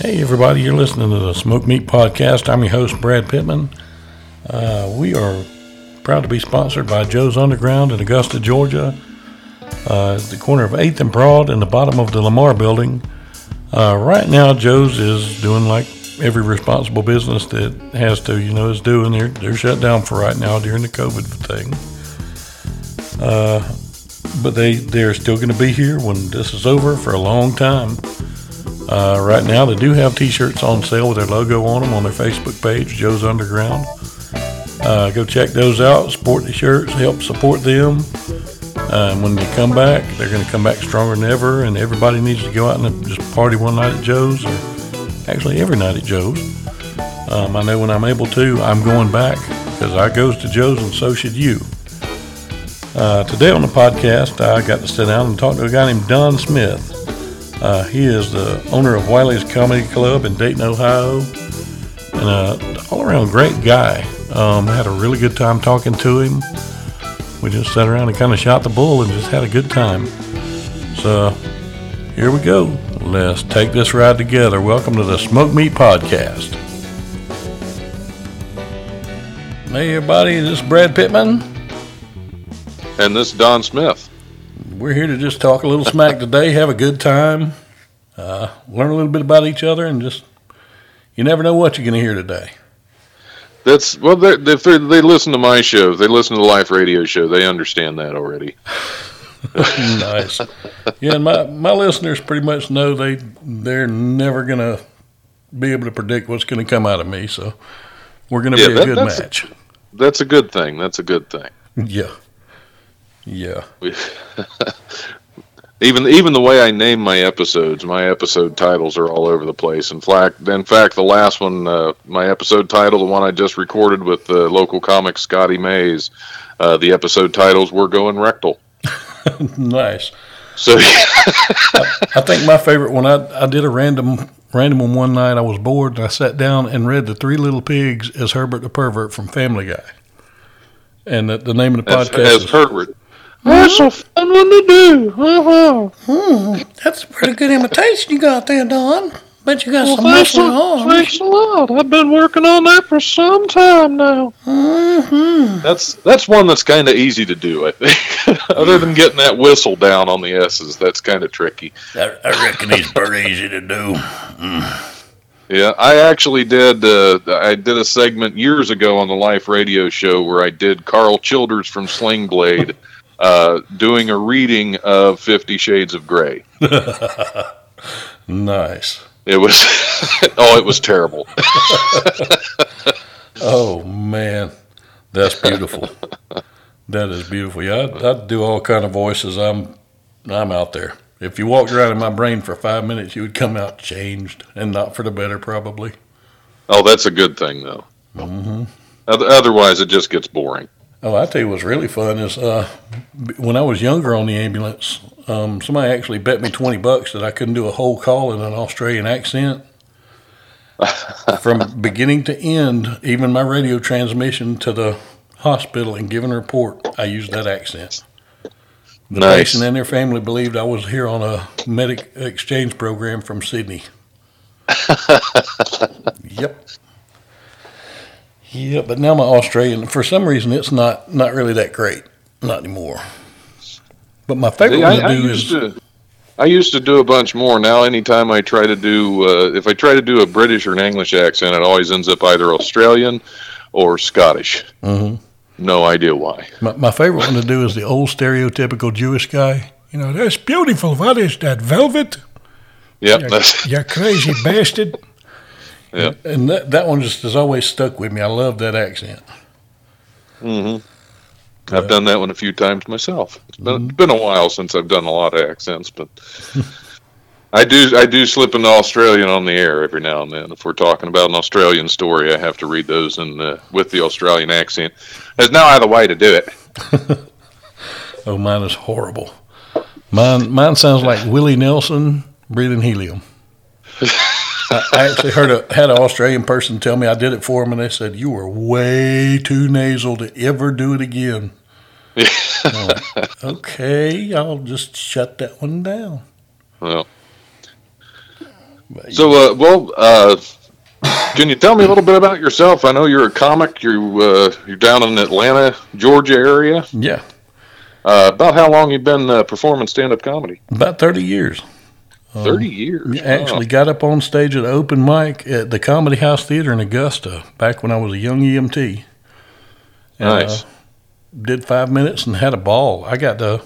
Hey, everybody, you're listening to the Smoked Meat Podcast. I'm your host, Brad Pittman. Uh, we are proud to be sponsored by Joe's Underground in Augusta, Georgia, uh, the corner of 8th and Broad in the bottom of the Lamar building. Uh, right now, Joe's is doing like every responsible business that has to, you know, is doing. They're, they're shut down for right now during the COVID thing. Uh, but they, they're still going to be here when this is over for a long time. Uh, right now, they do have T-shirts on sale with their logo on them on their Facebook page, Joe's Underground. Uh, go check those out. Support the shirts. Help support them. And when they come back, they're going to come back stronger than ever. And everybody needs to go out and just party one night at Joe's, or actually every night at Joe's. Um, I know when I'm able to, I'm going back because I goes to Joe's, and so should you. Uh, today on the podcast, I got to sit down and talk to a guy named Don Smith. Uh, he is the owner of Wiley's Comedy Club in Dayton, Ohio, and an all-around great guy. Um, had a really good time talking to him. We just sat around and kind of shot the bull and just had a good time. So here we go. Let's take this ride together. Welcome to the Smoked Meat Podcast. Hey, everybody, this is Brad Pittman. And this is Don Smith. We're here to just talk a little smack today, have a good time, uh, learn a little bit about each other, and just you never know what you're going to hear today. That's well, they they listen to my show, they listen to the Life Radio show. They understand that already. nice. Yeah, and my my listeners pretty much know they they're never going to be able to predict what's going to come out of me. So we're going to Yeah, be a that- good that's- match. That's a good thing. That's a good thing. Yeah. Yeah. Even even the way I name my episodes, my episode titles are all over the place. In fact, in fact, the last one, uh, my episode title, the one I just recorded with the local comic Scotty Mays, uh, the episode titles were going rectal. nice. So I think my favorite one. I I did a random random one one night. I was bored and I sat down and read the Three Little Pigs as Herbert the Pervert from Family Guy. And the, the name of the as, podcast as is Herbert, That's a fun one to do. Uh-huh. Hmm, That's a pretty good imitation you got there, Don. Bet you got Well, some thanks, muscle a, arms. thanks a lot. I've been working on that for some time now. Mm-hmm. That's that's one that's kind of easy to do. I think, other than getting that whistle down on the s's, that's kind of tricky. I, I reckon he's pretty easy to do. Yeah, I actually did. Uh, I did a segment years ago on the Life Radio show where I did Karl Childers from Sling Blade uh, doing a reading of Fifty Shades of Grey. Nice. It was oh, it was terrible. Oh man, that's beautiful. that is beautiful. Yeah, I'd, I'd do all kind of voices. I'm I'm out there. If you walked around in my brain for five minutes, you would come out changed and not for the better, probably. Oh, that's a good thing though. hmm Otherwise, it just gets boring. Oh, I tell you what's really fun is uh, when I was younger on the ambulance, um, somebody actually bet me 20 bucks that I couldn't do a whole call in an Australian accent. From beginning to end, even my radio transmission to the hospital and giving a report, I used that accent. The Nice. patient and their family believed I was here on a medic exchange program from Sydney. yep. Yeah, but now my Australian, for some reason, it's not not really that great, not anymore. But my favorite See, one I, to do used is to. I used to do a bunch more. Now, anytime I try to do, uh, if I try to do a British or an English accent, it always ends up either Australian or Scottish. Mhm. No idea why. my, my favorite one to do is the old stereotypical Jewish guy. You know, that's beautiful. What is that velvet? Yep, You, that's you crazy bastard. Yeah. And that that one just has always stuck with me. I love that accent. Mm-hmm. I've done that one a few times myself. It's been, it's been a while since I've done a lot of accents, but I do I do slip into Australian on the air every now and then. If we're talking about an Australian story, I have to read those in the, with the Australian accent. There's no other way to do it. Oh, mine is horrible. Mine mine sounds like Willie Nelson breathing helium. I, actually heard a had an Australian person tell me I did it for them, and they said you were way too nasal to ever do it again. I'm okay, I'll just shut that one down. Well, So, uh, well, uh, can you tell me a little bit about yourself? I know you're a comic. You uh, you're down in the Atlanta, Georgia area. Yeah, Uh, about how long you've been uh, performing stand-up comedy? about 30 years. Thirty years. Yeah, Actually, got up on stage at an open mic at the Comedy House Theater in Augusta back when I was a young EMT. And, Nice. uh, did five minutes and had a ball. I got to,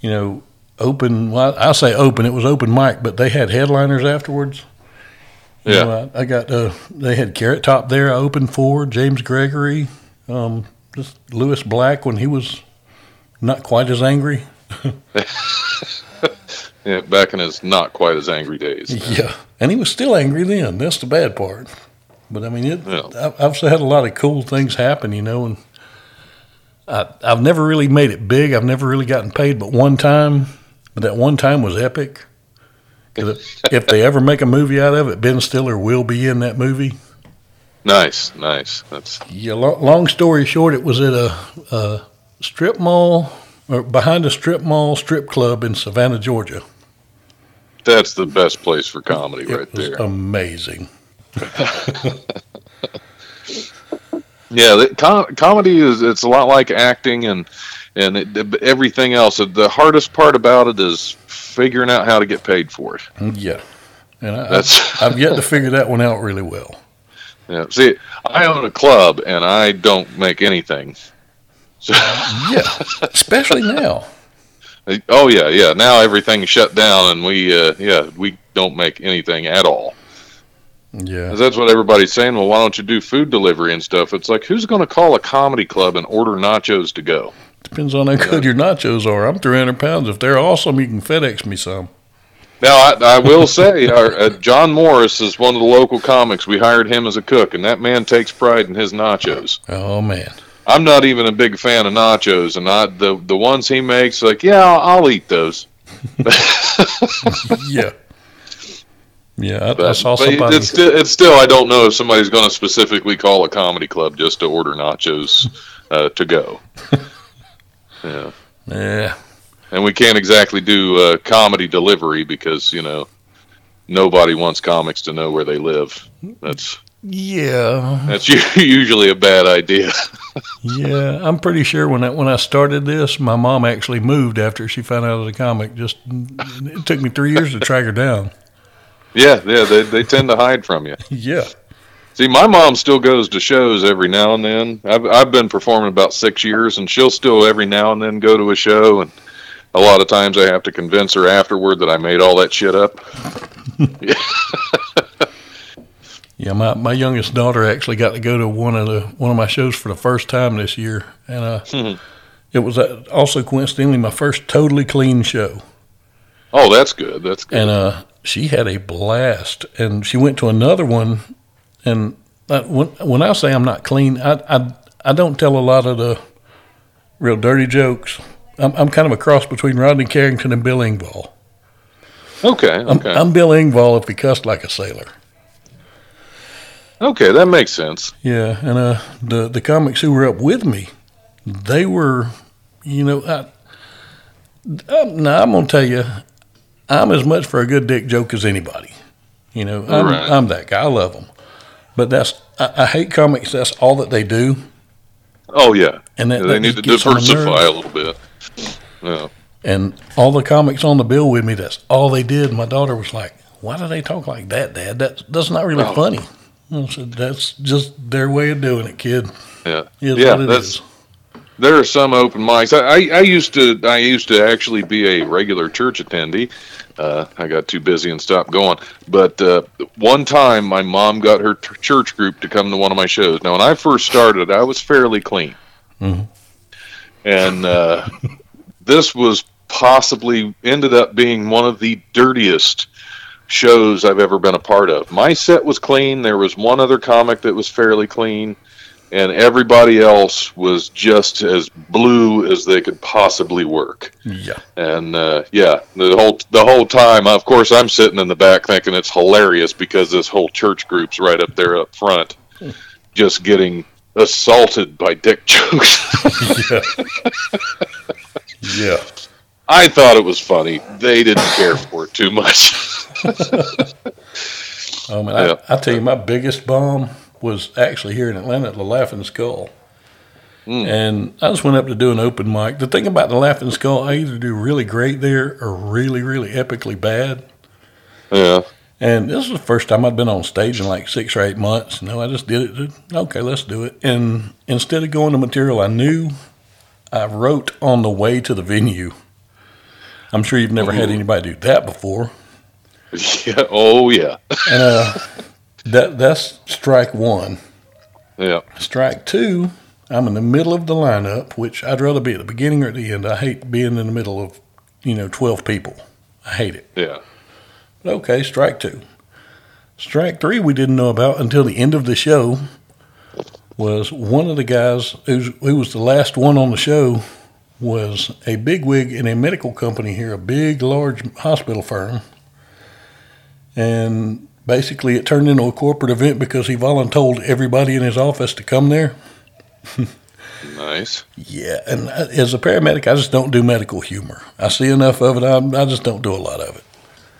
you know, open. Well, I say open. It was open mic, but they had headliners afterwards. You Yeah. know, I, I got. Uh, they had Carrot Top there. I opened for James Gregory, um, just Lewis Black when he was not quite as angry. Yeah, back in his not quite as angry days. Yeah, and he was still angry then. That's the bad part. But I mean, it, Yeah. I've, I've had a lot of cool things happen, you know, and I, I've never really made it big. I've never really gotten paid, but one time, but that one time was epic. if- they ever make a movie out of it, Ben Stiller will be in that movie. Nice, nice. That's Yeah, lo- long story short, it was at a, a strip mall or behind a strip mall strip club in Savannah, Georgia. That's the best place for comedy It right there. amazing. Yeah, the, com- comedy is it's a lot like acting and and it, everything else. The hardest part about it is figuring out how to get paid for it. Mm, yeah, and I, That's I've yet to figure that one out really well. yeah. See, I own a club and I don't make anything. So, Yeah, especially now. Oh yeah, yeah. Now everything's shut down and we uh, yeah we don't make anything at all. Yeah, That's what everybody's saying. Well, why don't you do food delivery and stuff? It's like who's going to call a comedy club and order nachos to go? depends on how good your nachos are. I'm 300 pounds. If they're awesome, you can FedEx me some. Now, I, I will say, our, uh, John Morris is one of the local comics. We hired him as a cook, and that man takes pride in his nachos. Oh man, I'm not even a big fan of nachos, and I, the the ones he makes, like, yeah, I'll, I'll eat those. yeah, yeah. I, I But, saw somebody. it's still, it's still, I don't know if somebody's going to specifically call a comedy club just to order nachos uh, to go. Yeah, Yeah, and we can't exactly do uh, comedy delivery because you know nobody wants comics to know where they live. That's yeah, That's usually a bad idea. yeah. I'm pretty sure when I, when I started this, my mom actually moved after she found out was a comic. Just it took me three years to track her down. yeah, yeah, they, they tend to hide from you. Yeah, See, my mom still goes to shows every now and then. I've, I've been performing about six years, and she'll still every now and then go to a show. And a lot of times I have to convince her afterward that I made all that shit up. yeah. My my youngest daughter actually got to go to one of the one of my shows for the first time this year, and uh, Mhm. it was uh, also coincidentally my first totally clean show. Oh, that's good. That's good. and uh, she had a blast. And she went to another one, and uh, when when I say I'm not clean, I I, I don't tell a lot of the real dirty jokes. I'm I'm kind of a cross between Rodney Carrington and Bill Engvall. Okay, I'm, okay, I'm Bill Engvall if he cussed like a sailor. Okay. That makes sense. Yeah, and uh, the the comics who were up with me, they were, you know, I, I, now I'm gonna tell you, I'm as much for a good dick joke as anybody. You know, I'm, Right. I'm that guy. I love them, but that's I, I hate comics. That's all that they do, Oh yeah, and that, they that need to gets on my diversify a little bit. Yeah. And all the comics on the bill with me, that's all they did. My daughter was like, "Why do they talk like that, Dad? That that's not really Oh. funny." I said, "That's just their way of doing it, kid. Yeah, yeah, that's is." there are some open mics. I, I, I used to I used to actually be a regular church attendee. Uh, I got too busy and stopped going. But uh, one time, my mom got her t- church group to come to one of my shows. Now, when I first started, I was fairly clean, Mhm. and uh, this was possibly ended up being one of the dirtiest shows I've ever been a part of. My set was clean. There was one other comic that was fairly clean, and everybody else was just as blue as they could possibly work. Yeah. And uh, yeah, the whole the whole time, of course, I'm sitting in the back thinking it's hilarious because this whole church group's right up there up front, just getting assaulted by dick jokes. yeah. yeah. I thought it was funny. They didn't care for it too much. Um, oh man, I, I tell you, my biggest bomb was actually here in Atlanta at the Laughing Skull. Hmm. And I just went up to do an open mic. The thing about the Laughing Skull, I either do really great there or really, really epically bad. Yeah. And this was the first time I'd been on stage in like six or eight months. No, I just did it. Okay, let's do it. And instead of going to material I knew, I wrote on the way to the venue. I'm sure you've never had mm-hmm. anybody do that before. Yeah. Oh, yeah. And uh, that that's strike one. Yeah. Strike two, I'm in the middle of the lineup, which I'd rather be at the beginning or at the end. I hate being in the middle of, you know, 12 people. I hate it. Yeah. But okay, strike two. Strike three, we didn't know about until the end of the show. Was one of the guys who was the last one on the show was a bigwig in a medical company here, a big, large hospital firm. And basically, it turned into a corporate event because he volunteered everybody in his office to come there. Nice. Yeah, and uh, as a paramedic, I just don't do medical humor. I see enough of it. I, I just don't do a lot of it.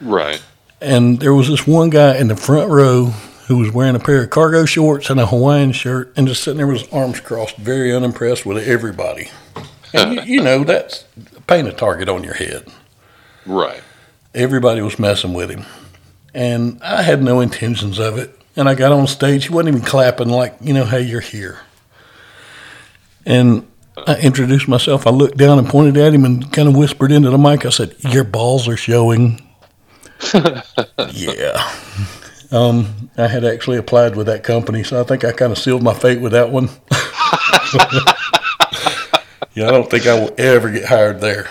Right. And there was this one guy in the front row who was wearing a pair of cargo shorts and a Hawaiian shirt and just sitting there with his arms crossed, very unimpressed with everybody. And you, you know, that's a paint a target on your head. Right. Everybody was messing with him. And I had no intentions of it. And I got on stage. He wasn't even clapping, like, you know, hey, you're here. And I introduced myself. I looked down and pointed at him and kind of whispered into the mic. I said, Your balls are showing. yeah. Um, I had actually applied with that company, so I think I kind of sealed my fate with that one. yeah, I don't think I will ever get hired there.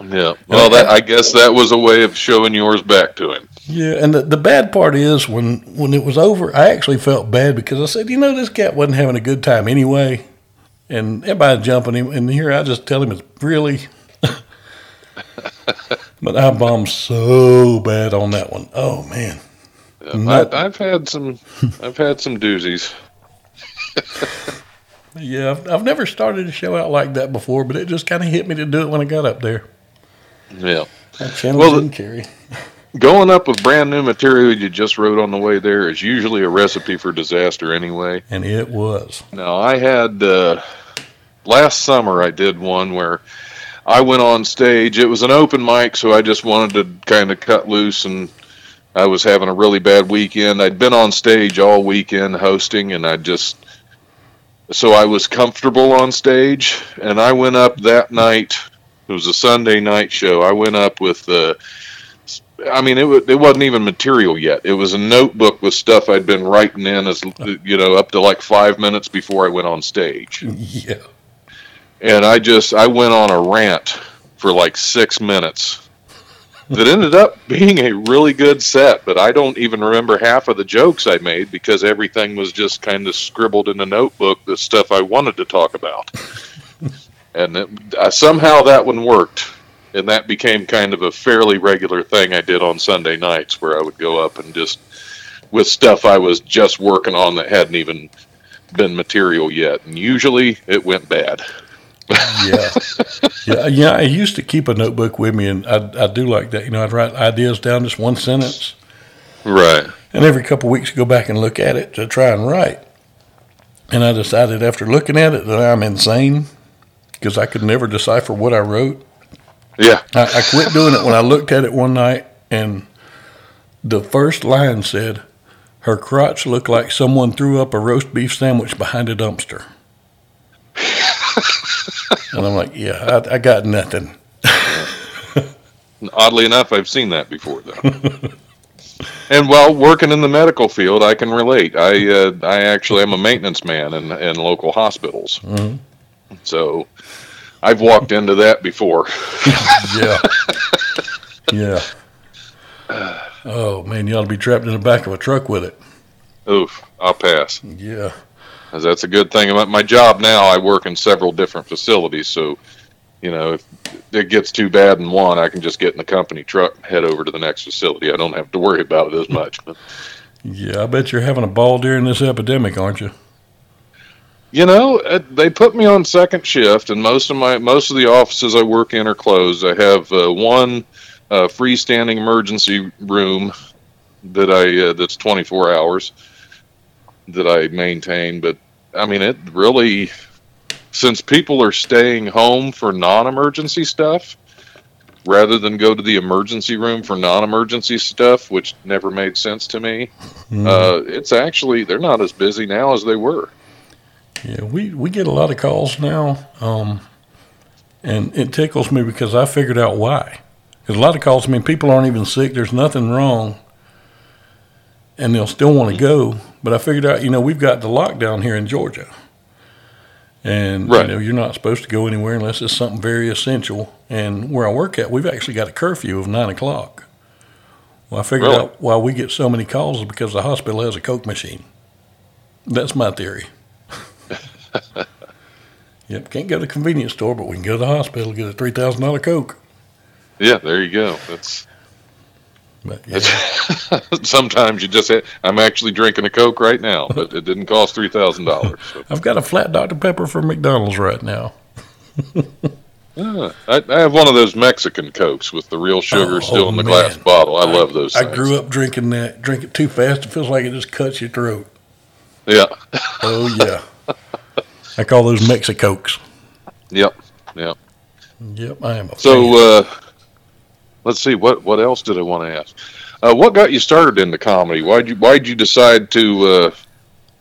Yeah. Well, that I guess that was a way of showing yours back to him. Yeah, and the, the bad part is when when it was over, I actually felt bad because I said, you know, this cat wasn't having a good time anyway, and everybody jumping him. And here I just tell him it's really. but I bombed so bad on that one. Oh man. Yeah. I, I've had some. I've had some doozies. Yeah, I've, I've never started a show out like that before, but it just kind of hit me to do it when I got up there. Yeah. That channel Well, didn't carry. Going up with brand new material you just wrote on the way there is usually a recipe for disaster anyway. And it was. Now I had uh, last summer I did one where I went on stage. It was an open mic, so I just wanted to kind of cut loose and I was having a really bad weekend. I'd been on stage all weekend hosting and I just so I was comfortable on stage and I went up that night. It was a Sunday night show. I went up with uh I mean, it, wa- it wasn't even material yet. It was a notebook with stuff I'd been writing in as you know up to like five minutes before I went on stage, Yeah. and I just I went on a rant for like six minutes. That ended up being a really good set, but I don't even remember half of the jokes I made because everything was just kind of scribbled in a notebook. The stuff I wanted to talk about, and it, uh, somehow that one worked and that became kind of a fairly regular thing I did on Sunday nights where I would go up and just with stuff I was just working on that hadn't even been material yet and usually it went bad. yeah, yeah, yeah. I used to keep a notebook with me, and I, I do like that. You know, I'd write ideas down, just one sentence, Right. and every couple of weeks go back and look at it to try and write. And I decided after looking at it that I'm insane because I could never decipher what I wrote. Yeah. I, I quit doing it when I looked at it one night, and the first line said, "Her crotch looked like someone threw up a roast beef sandwich behind a dumpster." and I'm like, "Yeah, I, I got nothing." Oddly enough, I've seen that before though. and while working in the medical field, I can relate. I uh, I actually am a maintenance man in in local hospitals. Mhm. So I've walked into that before. Yeah. yeah. Oh man, you ought to be trapped in the back of a truck with it. Oof, I'll pass. Yeah. that's a good thing about my job now. I work in several different facilities, so you know if it gets too bad in one, I can just get in the company truck and head over to the next facility. I don't have to worry about it as much. But Yeah, I bet you're having a ball during this epidemic, aren't you? You know, uh, they put me on second shift, and most of my most of the offices I work in are closed. I have uh, one a freestanding emergency room that I uh, that's 24 hours that I maintain. But I mean, it really since people are staying home for non-emergency stuff rather than go to the emergency room for non-emergency stuff, which never made sense to me. Mm. Uh, it's actually they're not as busy now as they were. Yeah, we we get a lot of calls now, um, and it tickles me because I figured out why. Because a lot of calls, I mean, people aren't even sick. There's nothing wrong, and they'll still want to go. But I figured out, you know, we've got the lockdown here in Georgia. And right. you know, you're not supposed to go anywhere unless it's something very essential. And where I work at, we've actually got a curfew of nine o'clock. Well, I figured really? out why we get so many calls is because the hospital has a Coke machine. That's my theory. yep, can't go to the convenience store, but we can go to the hospital get a three thousand dollar Coke. Yeah, there you go. That's but, yeah. Sometimes you just, I'm actually drinking a Coke right now, but it didn't cost three thousand dollars. I've got a flat Dr Pepper from McDonald's right now. I, I, have one of those Mexican Cokes with the real sugar oh, still in the oh, man. glass bottle. I, I love those. I things. grew up drinking that. Drink it too fast, it feels like it just cuts your throat. Yeah. oh yeah. I call those Mexicokes. Yep. Yep. Yep. I am. so. Uh, let's see what what else did I want to ask? Uh, what got you started into comedy? Why'd you Why'd you decide to? Uh,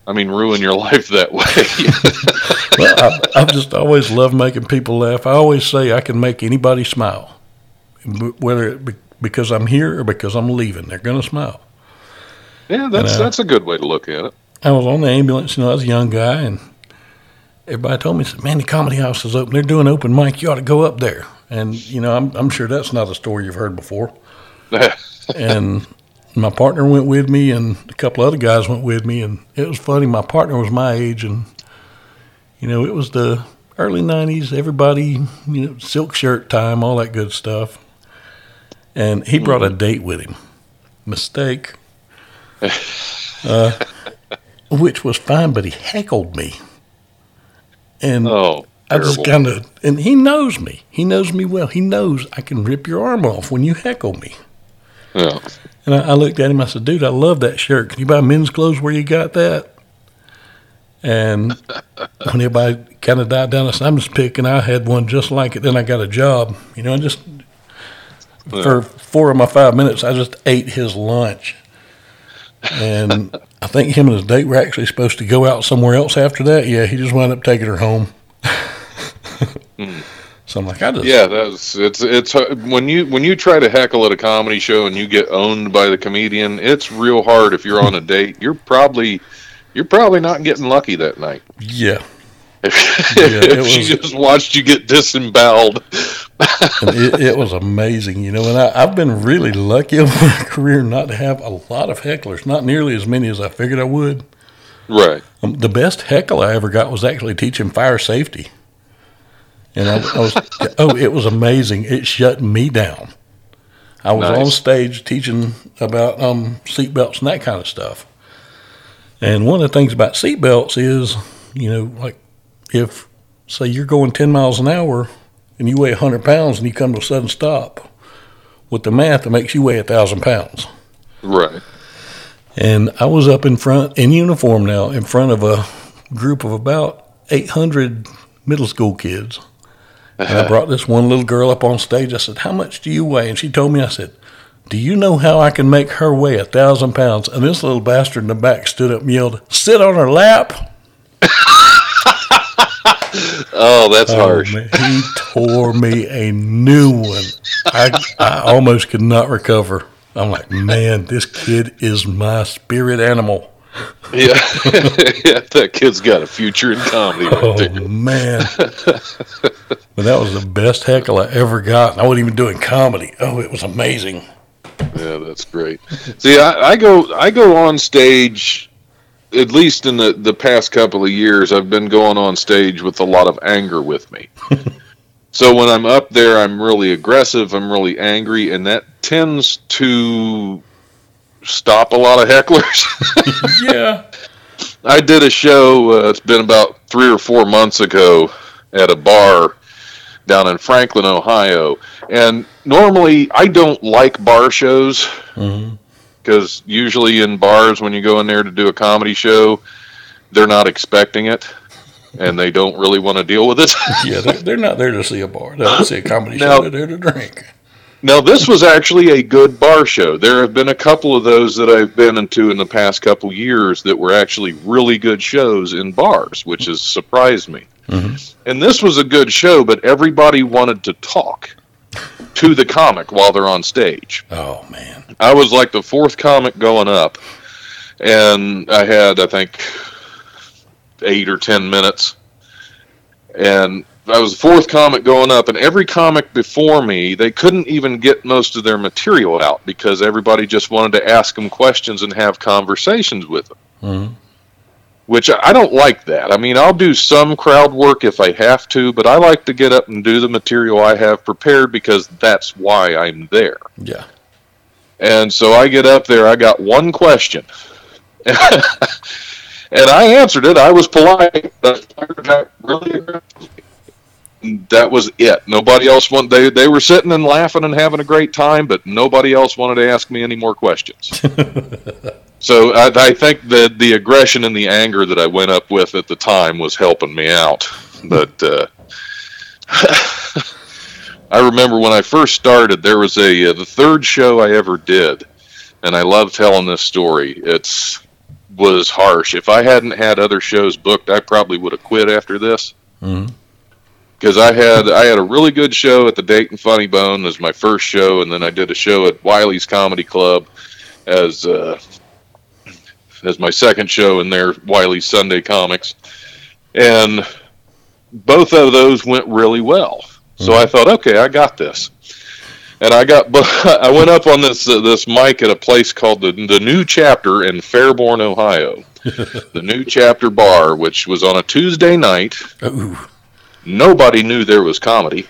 I mean, ruin your life that way. well, I, I've just always loved making people laugh. I always say I can make anybody smile, whether it be because I'm here or because I'm leaving. They're going to smile. Yeah, that's uh, that's a good way to look at it. I was on the ambulance, you know, I was a young guy, and everybody told me, said, "Man, the comedy house is open. They're doing open mic. You ought to go up there." And you know, I'm I'm sure that's not a story you've heard before. and my partner went with me, and a couple other guys went with me, and it was funny. My partner was my age, and you know, it was the early '90s. Everybody, you know, silk shirt time, all that good stuff. And he brought a mm-hmm. date with him. Mistake. uh, which was fine, but he heckled me. And oh. I just kind of, and he knows me. He knows me well. He knows I can rip your arm off when you heckle me. Yeah. And I, I looked at him. I said, "Dude, I love that shirt. Can you buy men's clothes where you got that?" And when everybody kind of died down, I said, "I'm just picking. I had one just like it. Then I got a job. You know, and just yeah. for four of my five minutes, I just ate his lunch." And I think him and his date were actually supposed to go out somewhere else after that. Yeah, he just wound up taking her home. Mm. So I'm like, I just yeah, that's it's it's uh, when you when you try to heckle at a comedy show and you get owned by the comedian, it's real hard. If you're on a date, you're probably you're probably not getting lucky that night. Yeah. Yeah, was, she just watched you get disemboweled. it, it, was amazing, you know. And I, have been really lucky in my career not to have a lot of hecklers, not nearly as many as I figured I would. Right. Um, the best heckle I ever got was actually teaching fire safety. And I, I was, oh, it was amazing. It shut me down. I was nice. on stage teaching about um, seatbelts and that kind of stuff. And one of the things about seatbelts is, you know, like if, say, you're going 10 miles an hour and you weigh 100 pounds and you come to a sudden stop, with the math, it makes you weigh 1,000 pounds. Right. And I was up in front, in uniform now, in front of a group of about 800 middle school kids. And I brought this one little girl up on stage. I said, How much do you weigh? And she told me, I said, Do you know how I can make her weigh a thousand pounds? And this little bastard in the back stood up and yelled, Sit on her lap. oh, that's oh, harsh. He tore me a new one. I, I almost could not recover. I'm like, man, this kid is my spirit animal. Yeah, yeah, that kid's got a future in comedy. Right oh there. man, but that was the best heckle I ever got. I wasn't even doing comedy. Oh, it was amazing. Yeah, that's great. See, I, I go, I go on stage. At least in the the past couple of years, I've been going on stage with a lot of anger with me. so when I'm up there, I'm really aggressive. I'm really angry, and that tends to stop a lot of hecklers. yeah. I did a show, uh, it's been about three or four months ago at a bar down in Franklin, Ohio. And normally, I don't like bar shows Mm-hmm. Because usually in bars, when you go in there to do a comedy show, they're not expecting it and they don't really want to deal with it. Yeah, they're, they're not there to see a bar. They're to see a comedy No. show. They're there to drink. Now, this was actually a good bar show. There have been a couple of those that I've been into in the past couple years that were actually really good shows in bars, which has surprised me. Mm-hmm. And this was a good show, but everybody wanted to talk to the comic while they're on stage. Oh man. I was like the fourth comic going up, and I had, I think, eight or ten minutes. And I was the fourth comic going up, and every comic before me, they couldn't even get most of their material out because everybody just wanted to ask them questions and have conversations with them. Mhm. Which I don't like that. I mean, I'll do some crowd work if I have to, but I like to get up and do the material I have prepared because that's why I'm there. Yeah. And so I get up there, I got one question. and I answered it. I was polite, but I really aggressively. That was it. Nobody else wanted. They they were sitting and laughing and having a great time, but nobody else wanted to ask me any more questions. so I, I think that the aggression and the anger that I went up with at the time was helping me out. But uh, I remember when I first started, there was a uh, the third show I ever did, and I love telling this story. It's was harsh. If I hadn't had other shows booked, I probably would have quit after this. Mhm. Because I had I had a really good show at the Dayton Funny Bone as my first show, and then I did a show at Wiley's Comedy Club as uh, as my second show in their Wiley's Sunday Comics, and both of those went really well. So I thought, okay, I got this. And I got, I went up on this uh, this mic at a place called the the New Chapter in Fairborn, Ohio, the New Chapter Bar, which was on a Tuesday night. Ooh. Nobody knew there was comedy.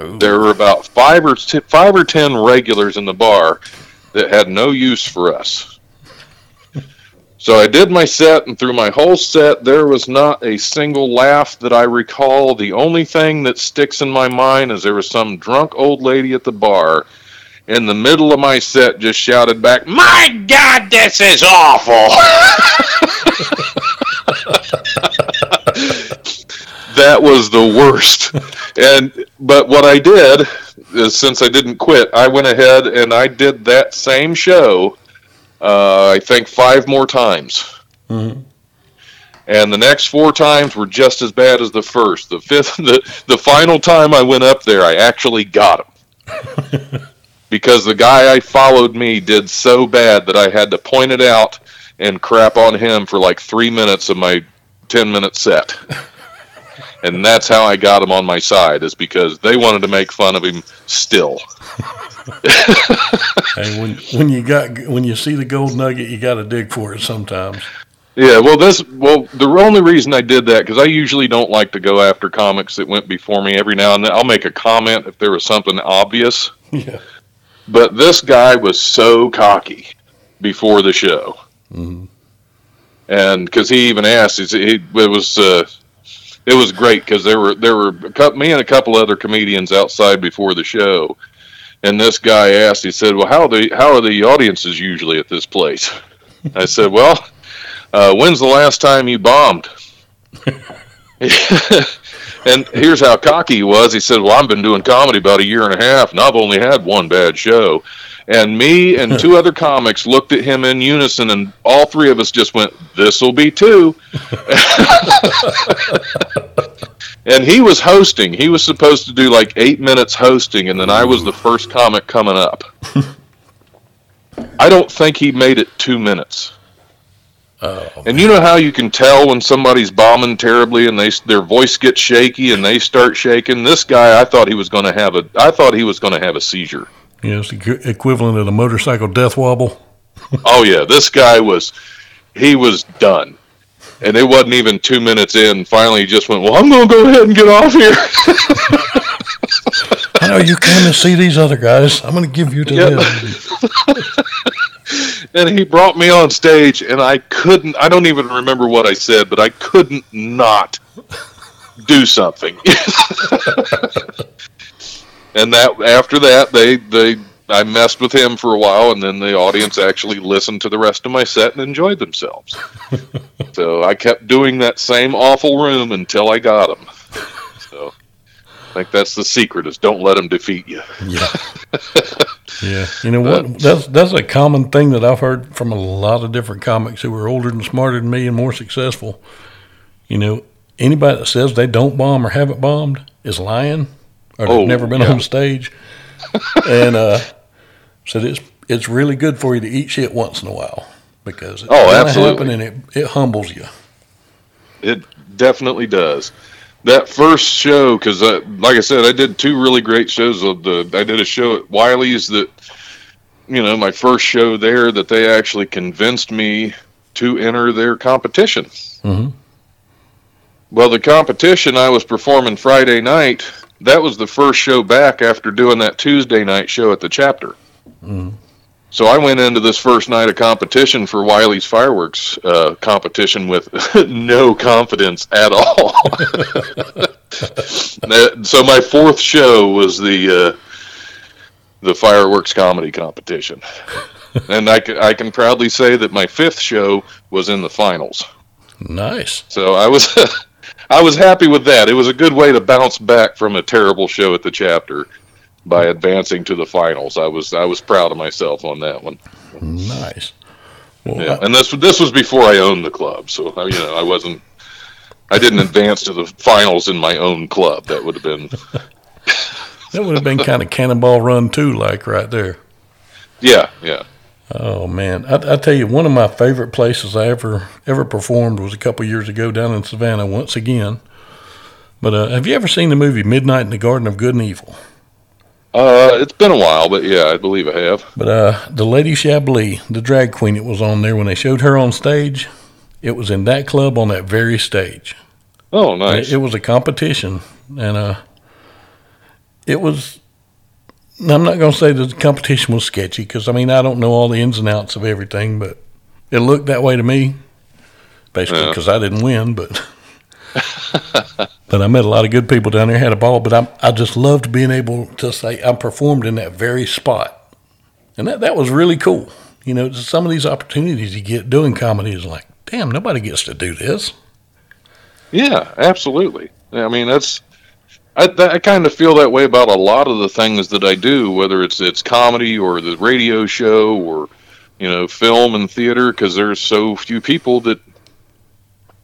Ooh. There were about five or t- five or ten regulars in the bar that had no use for us. So I did my set, and through my whole set, there was not a single laugh that I recall. The only thing that sticks in my mind is there was some drunk old lady at the bar in the middle of my set just shouted back, My God, this is awful! that was the worst. And but what I did is since I didn't quit, I went ahead and I did that same show. Uh, I think five more times. Mhm. And the next four times were just as bad as the first. The fifth, the the final time I went up there, I actually got him because the guy I followed me did so bad that I had to point it out and crap on him for like three minutes of my ten minute set. And that's how I got him on my side, is because they wanted to make fun of him still. Hey, when when you got when you see the gold nugget, you got to dig for it sometimes. Yeah, well, this well the only reason I did that because I usually don't like to go after comics that went before me. Every now and then, I'll make a comment if there was something obvious. Yeah. But this guy was so cocky before the show, Mhm. and because he even asked, it was uh, it was great because there were there were a couple, me and a couple other comedians outside before the show, and this guy asked, he said, "Well, how are the how are the audiences usually at this place?" I said, "Well, uh, when's the last time you bombed?" and here's how cocky he was. He said, "Well, I've been doing comedy about a year and a half, and I've only had one bad show." And me and two other comics looked at him in unison, and all three of us just went, "This'll be two." and he was hosting. He was supposed to do like eight minutes hosting, and then I was the first comic coming up. I don't think he made it two minutes. Oh, And you know how you can tell when somebody's bombing terribly and they their voice gets shaky and they start shaking. This guy, I thought he was going to have a I thought he was going to have a seizure. Yeah, it's the equivalent of the motorcycle death wobble. Oh yeah, this guy was he was done. And it wasn't even 2 minutes in. Finally he just went, "Well, I'm going to go ahead and get off here." I know you came to see these other guys. I'm going to give you to Yep. them. and he brought me on stage and I couldn't I don't even remember what I said, but I couldn't not do something. And that after that they they I messed with him for a while, and then the audience actually listened to the rest of my set and enjoyed themselves. so I kept doing that same awful room until I got him. So I think that's the secret: is don't let them defeat you. Yeah. yeah. You know what? That's that's a common thing that I've heard from a lot of different comics who are older and smarter than me and more successful. You know, anybody that says they don't bomb or haven't bombed is lying or Oh, never been yeah. on stage. and uh said it's it's really good for you to eat shit once in a while because it's Oh, absolutely. and it, it humbles you. It definitely does. That first show, because like I said, I did two really great shows. Of the I did a show at Wiley's that, you know, my first show there that they actually convinced me to enter their competition. Mhm. Well, the competition I was performing Friday night. That was the first show back after doing that Tuesday night show at the chapter. So I went into this first night of competition for Wiley's fireworks uh, competition with no confidence at all. So my fourth show was the uh, the fireworks comedy competition, and I can, I can proudly say that my fifth show was in the finals. Nice. So I was I was happy with that. It was a good way to bounce back from a terrible show at the chapter by advancing to the finals. I was I was proud of myself on that one. Nice. Well, Yeah, and this this was before I owned the club, so I- you know I wasn't. I didn't advance to the finals in my own club. That would have been that would have been kind of cannonball run too, like right there. yeah yeah. Oh man, I, I tell you, one of my favorite places I ever ever performed was a couple years ago down in Savannah. Once again, but uh, have you ever seen the movie Midnight in the Garden of Good and Evil? Uh, it's been a while, but yeah, I believe I have. But uh, the Lady Chablis, the drag queen it was on there when they showed her on stage, it was in that club on that very stage. Oh, It, nice. it was a competition, and uh, it was. I'm not going to say that the competition was sketchy because I mean I don't know all the ins and outs of everything, but it looked that way to me. Basically, Yeah. because I didn't win, but but I met a lot of good people down there, had a ball. But I I just loved being able to say I performed in that very spot, and that that was really cool. You know, some of these opportunities you get doing comedy is like, damn, nobody gets to do this. Yeah, absolutely. I mean, that's I, I kind of feel that way about a lot of the things that I do, whether it's it's comedy or the radio show or you know film and theater, because there's so few people that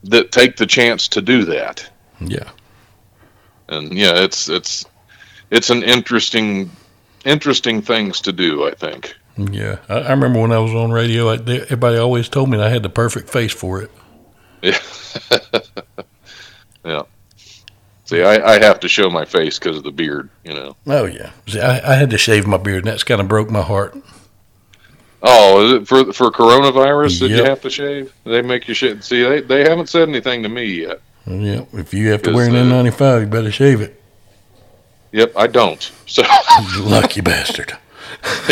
that take the chance to do that. Yeah. And yeah, it's it's it's an interesting interesting things to do. I think. Yeah, I, I remember when I was on radio, I, they, everybody always told me that I had the perfect face for it. Yeah. yeah. See, I, I have to show my face because of the beard, you know. Oh yeah, See, I, I had to shave my beard, and that's kind of broke my heart. Oh, is it for for coronavirus? Did you have to shave? They make you shave. See, they, they haven't said anything to me yet. Yeah, if you have to wear an uh, N95, you better shave it. Yep, I don't. So, You lucky bastard.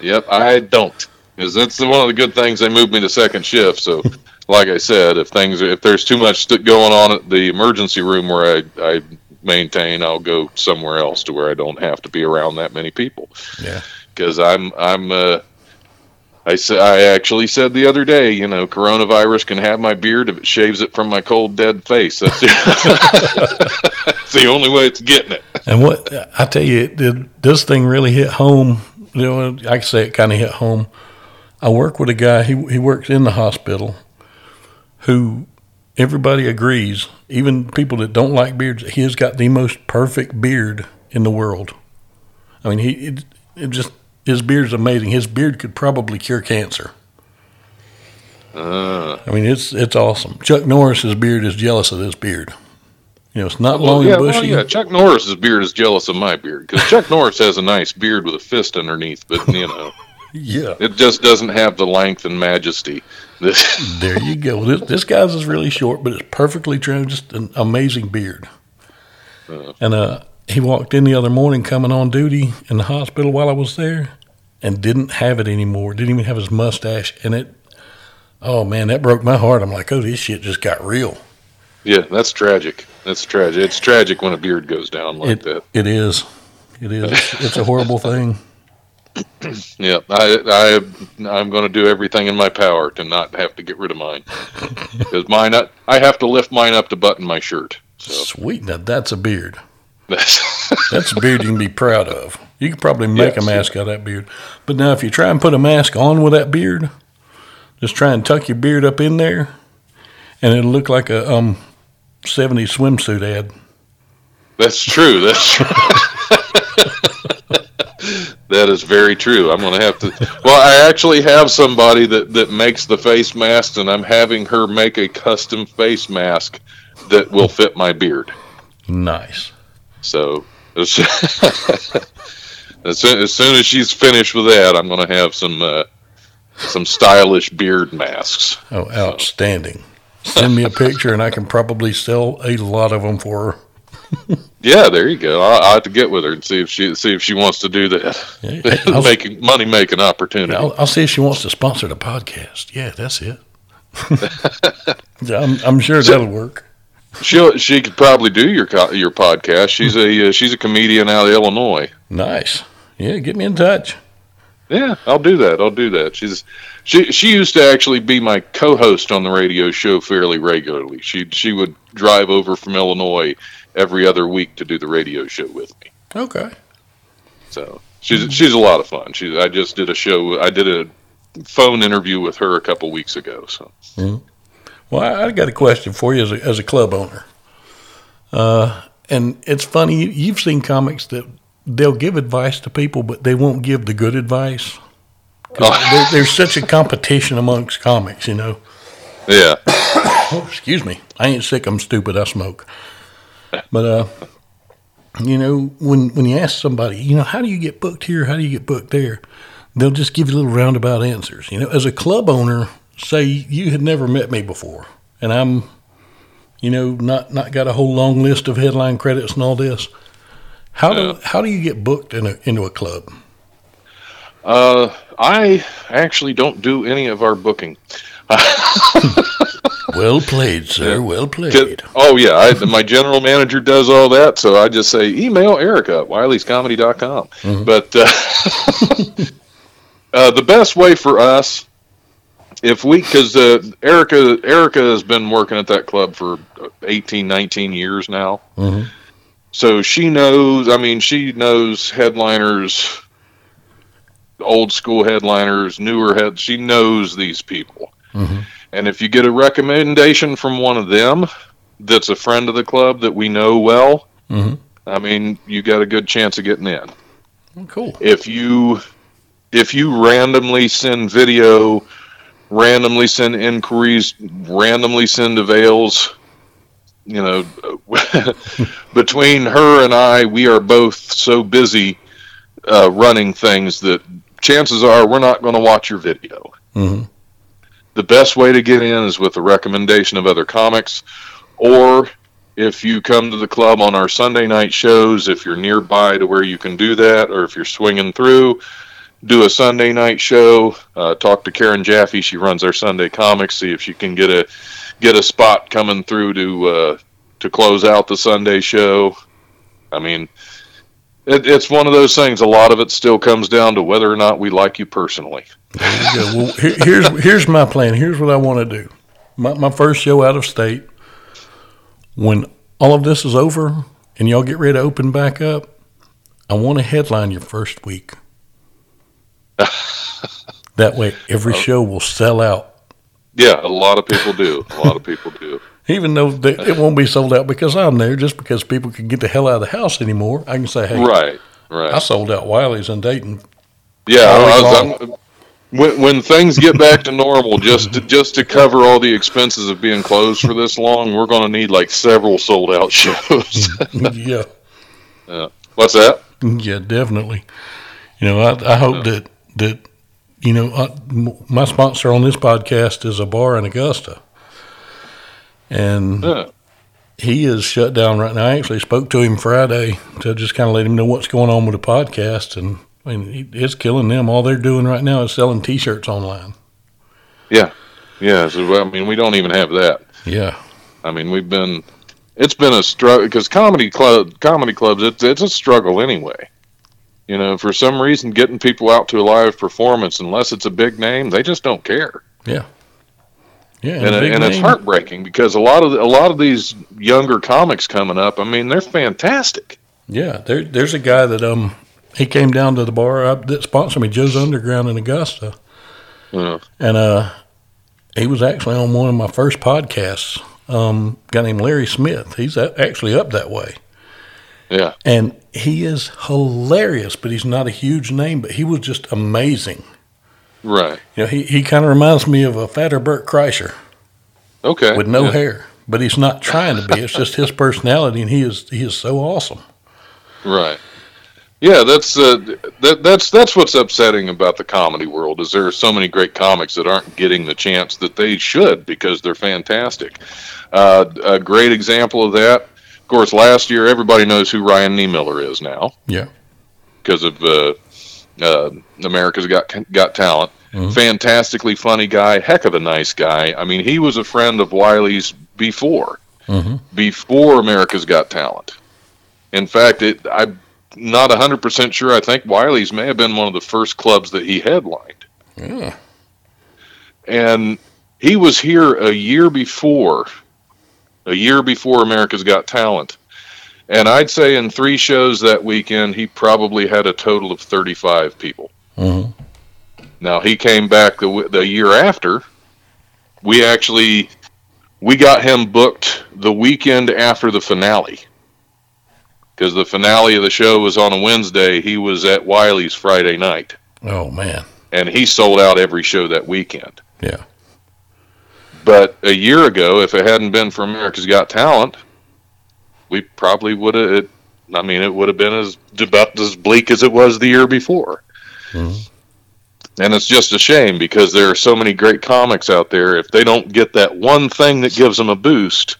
yep, I don't. Because that's one of the good things. They moved me to second shift. So, like I said, if things if there's too much going on at the emergency room where I I maintain, I'll go somewhere else to where I don't have to be around that many people. Yeah. because I'm I'm uh, I said I actually said the other day, you know, coronavirus can have my beard if it shaves it from my cold dead face. That's the, that's the only way it's getting it. And what I tell you, did this thing really hit home. You know, I can say it kind of hit home. I work with a guy. He he works in the hospital, who everybody agrees, even people that don't like beards, he has got the most perfect beard in the world. I mean, he it, it just his beard's amazing. His beard could probably cure cancer. Uh, I mean, it's it's awesome. Chuck Norris's beard is jealous of this beard. You know, it's not well, long yeah, and well, bushy. yeah. Chuck Norris's beard is jealous of my beard because Chuck Norris has a nice beard with a fist underneath, but you know, yeah. it just doesn't have the length and majesty. There you go. This, this guy's is really short, but it's perfectly trimmed. Just an amazing beard. Uh. And uh, he walked in the other morning coming on duty in the hospital while I was there and didn't have it anymore. Didn't even have his mustache. And it, oh man, that broke my heart. I'm like, oh, this shit just got real. yeah, that's tragic. That's tragic. It's tragic when a beard goes down like It, that. it is. It is. It's a horrible thing. Yeah, I, I, I'm going to do everything in my power to not have to get rid of mine because mine, I, I have to lift mine up to button my shirt. So Sweet. Now that's a beard. that's, That's a beard you can be proud of. You could probably make Yes. a mask out of that beard. But now, if you try and put a mask on with that beard, just try and tuck your beard up in there, and it'll look like a um, 70s swimsuit ad. that's true. That's true. that is very true. I'm going to have to. Well, I actually have somebody that that makes the face masks, and I'm having her make a custom face mask that will fit my beard. Nice. So as, soon, as soon as she's finished with that, I'm going to have some uh, some stylish beard masks. Oh, outstanding. Send me a picture, and I can probably sell a lot of them for her. Yeah, there you go. I'll, I'll have to get with her and see if she see if she wants to do that. Yeah, making money making opportunity. I'll, I'll see if she wants to sponsor the podcast. Yeah, that's it. I'm, I'm sure that'll work. She she could probably do your your podcast. She's a uh, she's a comedian out of Illinois. Nice. Yeah, get me in touch. Yeah, I'll do that. I'll do that. She's she she used to actually be my co-host on the radio show fairly regularly. She she would drive over from Illinois every other week to do the radio show with me. Okay. So she's she's a lot of fun. She I just did a show. I did a phone interview with her a couple weeks ago. So Well, I I got a question for you as a, as a club owner. Uh, and it's funny, you- you've seen comics that they'll give advice to people, but they won't give the good advice. there, there's such a competition amongst comics, you know. yeah, Oh, excuse me. I ain't sick. I'm stupid. I smoke. But uh, you know, when when you ask somebody, you know, how do you get booked here? How do you get booked there? They'll just give you little roundabout answers. You know, as a club owner, say you had never met me before, and I'm, you know, not not got a whole long list of headline credits and all this. How do how do you get booked in a, into a club? uh, I actually don't do any of our booking. Well played, sir. Well played. Oh yeah, I, my general manager does all that, so I just say email Erica at wileyscomedy.com. But uh, uh, the best way for us, if we, because uh, Erica Erica has been working at that club for 18, 19 years now, Mhm. so she knows. I mean, she knows headliners, old school headliners, newer heads. She knows these people. Mhm. And if you get a recommendation from one of them that's a friend of the club that we know well, Mhm. I mean, you got a good chance of getting in. Cool. If you if you randomly send video, randomly send inquiries, randomly send avails, you know, between her and I, we are both so busy uh, running things that chances are we're not going to watch your video hmm the best way to get in is with a recommendation of other comics or if you come to the club on our sunday night shows if you're nearby to where you can do that or if you're swinging through do a sunday night show uh, talk to karen jaffe. She runs our sunday comics see if she can get a get a spot coming through to uh, to close out the sunday show. I mean it, it's one of those things. A lot of it still comes down to whether or not we like you personally There you go. Well, here, here's here's my plan. Here's what I want to do. My my first show out of state. When all of this is over and y'all get ready to open back up, I want to headline your first week. that way, every oh. show will sell out. yeah a lot of people do a lot of people do Even though they, it won't be sold out because I'm there, just because people can get the hell out of the house anymore, I can say, "Hey, Right, right." I sold out Wiley's in Dayton." Yeah, I was, I'm, when when things get back to normal, just to, just to cover all the expenses of being closed for this long, we're going to need like several sold out shows. yeah. yeah. What's that? Yeah, definitely. You know, I, I hope that that you know I, my sponsor on this podcast is a bar in Augusta, and Yeah. he is shut down right now. I actually spoke to him Friday to just kind of let him know what's going on with the podcast, and I mean, it's killing them. All they're doing right now is selling T-shirts online. Yeah, yeah. So I mean, we don't even have that. Yeah, I mean, we've been it's been a struggle because comedy club comedy clubs it's it's a struggle anyway. You know, for some reason, getting people out to a live performance, unless it's a big name, they just don't care. Yeah. Yeah, and, and it's heartbreaking because a lot of a lot of these younger comics coming up. I mean, they're fantastic. Yeah, there, there's a guy that um he came down to the bar up that sponsored me, Joe's Underground in Augusta, Yeah. and uh he was actually on one of my first podcasts. Um, guy named Larry Smith. He's actually up that way, Yeah. and he is hilarious. But he's not a huge name, but he was just amazing. Right. You know, he he kind of reminds me of a fatter Bert Kreischer. Okay. with no Yeah. hair. But he's not trying to be. It's just his personality, and he is he is so awesome. Right. Yeah, that's uh, that that's that's what's upsetting about the comedy world is there are so many great comics that aren't getting the chance that they should because they're fantastic. Uh, a great example of that, of course, last year everybody knows who Ryan Niemiller is now Yeah, because of uh, uh, America's Got Got Talent. Mhm. Fantastically funny guy, heck of a nice guy. I mean, he was a friend of Wiley's before hmm before America's Got Talent. In fact, it I'm not 100% sure. I think Wiley's may have been one of the first clubs that he headlined. yeah, And he was here a year before, a year before America's Got Talent. And I'd say in three shows that weekend, he probably had a total of 35 people. hmm Now he came back the the year after. We actually we got him booked the weekend after the finale because the finale of the show was on a Wednesday. He was at Wiley's Friday night, Oh man, and he sold out every show that weekend. yeah, But a year ago, if it hadn't been for America's Got Talent, we probably would have. I mean, it would have been as about as bleak as it was the year before. Mhm. And it's just a shame because there are so many great comics out there. If they don't get that one thing that gives them a boost,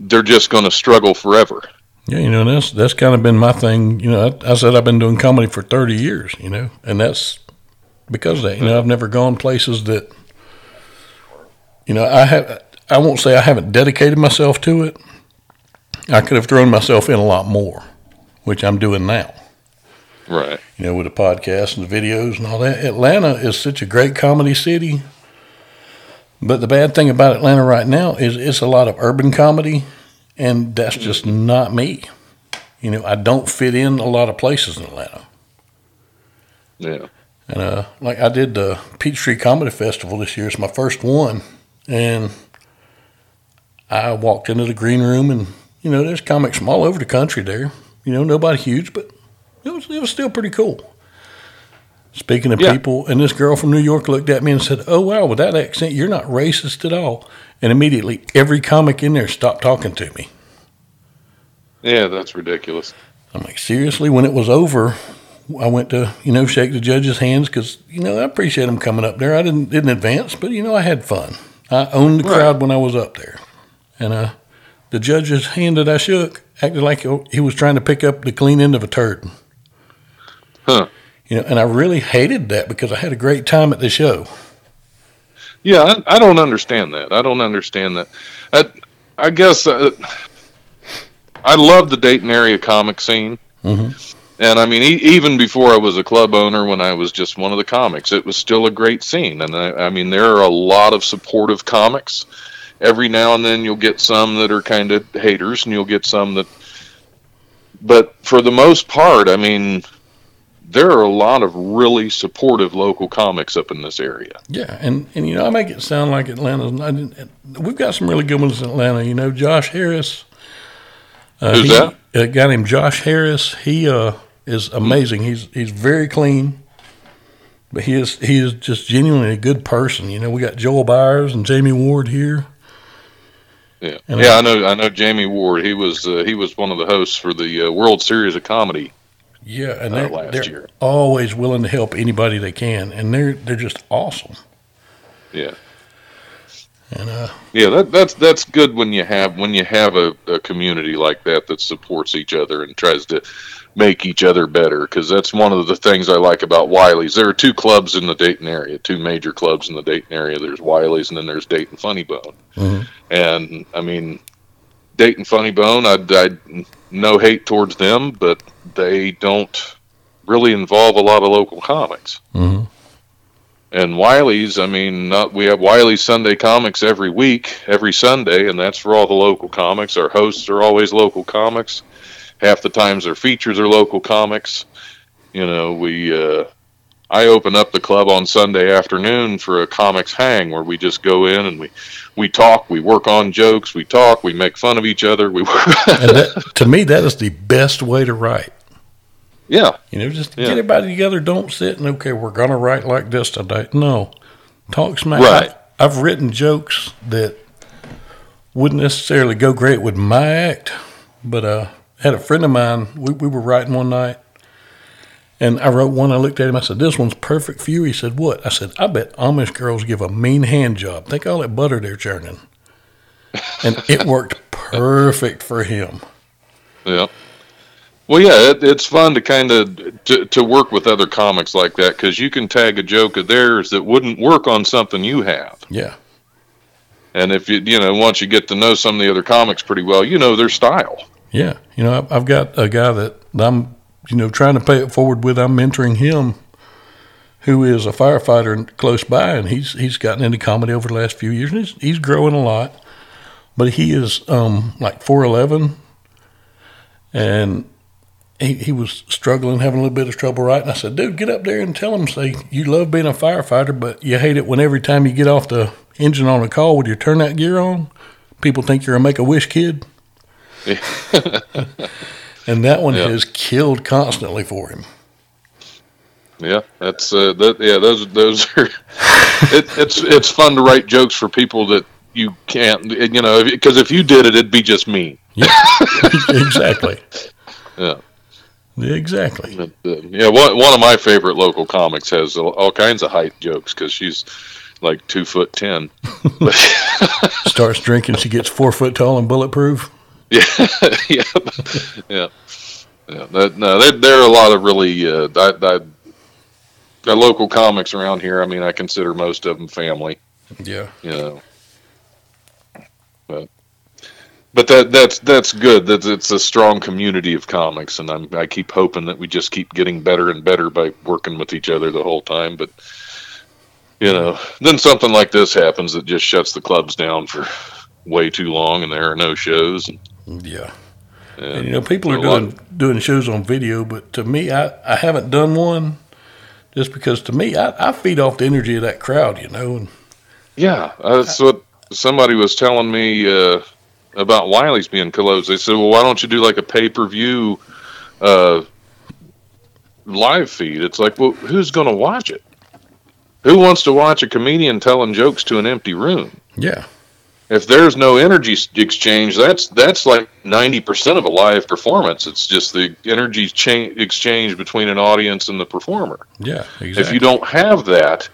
they're just going to struggle forever. Yeah. You know, and that's that's kind of been my thing. You know, I, I said I've been doing comedy for thirty years. You know, and that's because of that. You know, I've never gone places that. You know, I have. I won't say I haven't dedicated myself to it. I could have thrown myself in a lot more, which I'm doing now. Right. you know, with the podcast and the videos and all that. Atlanta is such a great comedy city. But the bad thing about Atlanta right now is it's a lot of urban comedy, and that's just not me. You know, I don't fit in a lot of places in Atlanta. Yeah. And uh, like I did the Peachtree Comedy Festival this year. It's my first one, and I walked into the green room, and you know, there's comics from all over the country there. You know, nobody huge, but it was it was still pretty cool. Speaking of Yeah. people, and this girl from New York looked at me and said, "Oh wow, with that accent, you're not racist at all." And immediately, every comic in there stopped talking to me. Yeah, that's ridiculous. I'm like, seriously? When it was over, I went to, you know, shake the judge's hands because, you know, I appreciate them coming up there. I didn't didn't advance, but, you know, I had fun. I owned the Right. crowd when I was up there. And uh, the judge's hand that I shook acted like he was trying to pick up the clean end of a turd. Huh. You know, and I really hated that because I had a great time at the show. Yeah, I, I don't understand that. I don't understand that. I, I guess uh, I love the Dayton area comic scene. Mhm. And I mean, e- even before I was a club owner, when I was just one of the comics, it was still a great scene. And I, I mean, there are a lot of supportive comics. Every now and then, you'll get some that are kind of haters, and you'll get some that. But for the most part, I mean, there are a lot of really supportive local comics up in this area. Yeah, and, and you know, I make it sound like Atlanta's. I didn't, we've got some really good ones in Atlanta. You know, Josh Harris. Uh, Who's he- that? A guy named Josh Harris. He uh, is amazing. He's he's very clean, but he is he is just genuinely a good person. You know, we got Joel Byers and Jamie Ward here. Yeah, And yeah, I know. I know Jamie Ward. He was uh, he was one of the hosts for the uh, World Series of Comedy. Yeah, and Uh, they're, last they're year. always willing to help anybody they can, and they're they're just awesome. Yeah, And uh, yeah. That that's that's good when you have when you have a, a community like that that supports each other and tries to make each other better. Because that's one of the things I like about Wiley's. There are two clubs in the Dayton area, two major clubs in the Dayton area. There's Wiley's and then there's Dayton Funny Bone. Mhm. And I mean, Dayton Funny Bone, I, I no hate towards them, but they don't really involve a lot of local comics. hmm And Wiley's, I mean, not, we have Wiley's Sunday comics every week, every Sunday, and that's for all the local comics. Our hosts are always local comics. Half the times their features are local comics. You know, we uh, I open up the club on Sunday afternoon for a comics hang where we just go in and we we talk, we work on jokes, we talk, we make fun of each other. We And that, to me, that is the best way to write. Yeah, You know, just Yeah. get everybody together. Don't sit and okay, we're gonna write like this today. No, talk smack. Right. I've, I've written jokes that wouldn't necessarily go great with my act, but uh, had a friend of mine. We we were writing one night, and I wrote one. I looked at him. I said, "This one's perfect for you." He said, "What?" I said, "I bet Amish girls give a mean hand job. Think all that butter they're churning." And it worked perfect for him. yeah. Well, yeah, it, it's fun to kind of to, to work with other comics like that because you can tag a joke of theirs that wouldn't work on something you have. Yeah. And if you you know once you get to know some of the other comics pretty well, you know their style. Yeah, you know, I've- got a guy that I'm, you know, trying to pay it forward with. I'm mentoring him, who is a firefighter close by, and he's he's gotten into comedy over the last few years, and he's he's growing a lot. But he is um, like four eleven, and he he was struggling, having a little bit of trouble writing. I said, dude, get up there and tell him, say you love being a firefighter, but you hate it when every time you get off the engine on a call with your turnout gear on, people think you're a Make a Wish kid. And that one Yeah. has killed constantly for him. Yeah, that's uh, that. Yeah, those those are. it, it's it's fun to write jokes for people that you can't. You know, because if you did it, it'd be just me. exactly. Yeah. Exactly. But, uh, yeah, one one of my favorite local comics has all, kinds of height jokes because she's like two foot ten. Starts drinking, she gets four foot tall and bulletproof. yeah, yeah, yeah, yeah. That, no, there, there are a lot of really uh, I, I, the local comics around here. I mean, I consider most of them family. Yeah. You know, but but that that's that's good. That it's a strong community of comics, and I'm I keep hoping that we just keep getting better and better by working with each other the whole time. But you know, then something like this happens that just shuts the clubs down for way too long, and there are no shows. And, Yeah. and, And, you know, people are doing doing shows on video, but to me, I, I haven't done one just because to me, I, I feed off the energy of that crowd, you know. And Yeah, that's what somebody was telling me uh, about Wiley's being closed. They said, "Well, why don't you do like a pay per view uh, live feed?" It's like, well, who's going to watch it? Who wants to watch a comedian telling jokes to an empty room? yeah, If there's no energy exchange, that's that's like ninety percent of a live performance. It's just the energy cha- exchange between an audience and the performer yeah, exactly. if you don't have that,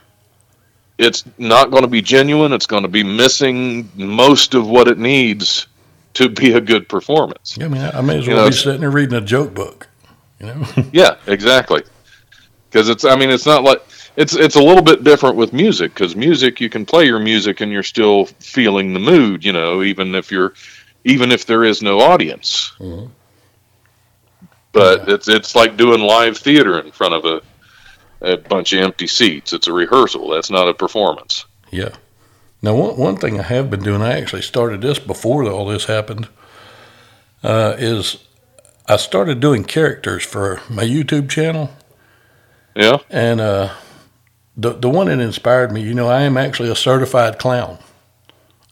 it's not going to be genuine. It's going to be missing most of what it needs to be a good performance. Yeah, I mean, I, may as You well know, be sitting there reading a joke book, you know. Yeah, exactly. Because it's, I mean, it's not like it's it's a little bit different with music. Because music, you can play your music and you're still feeling the mood. You know, even if you're, even if there is no audience. Mhm. But it's it's like doing live theater in front of a a bunch of empty seats. It's a rehearsal. That's not a performance. Yeah. Now, one, one thing I have been doing, I actually started this before all this happened, uh, is I started doing characters for my YouTube channel. Yeah. And uh, the, the one that inspired me, you know, I am actually a certified clown.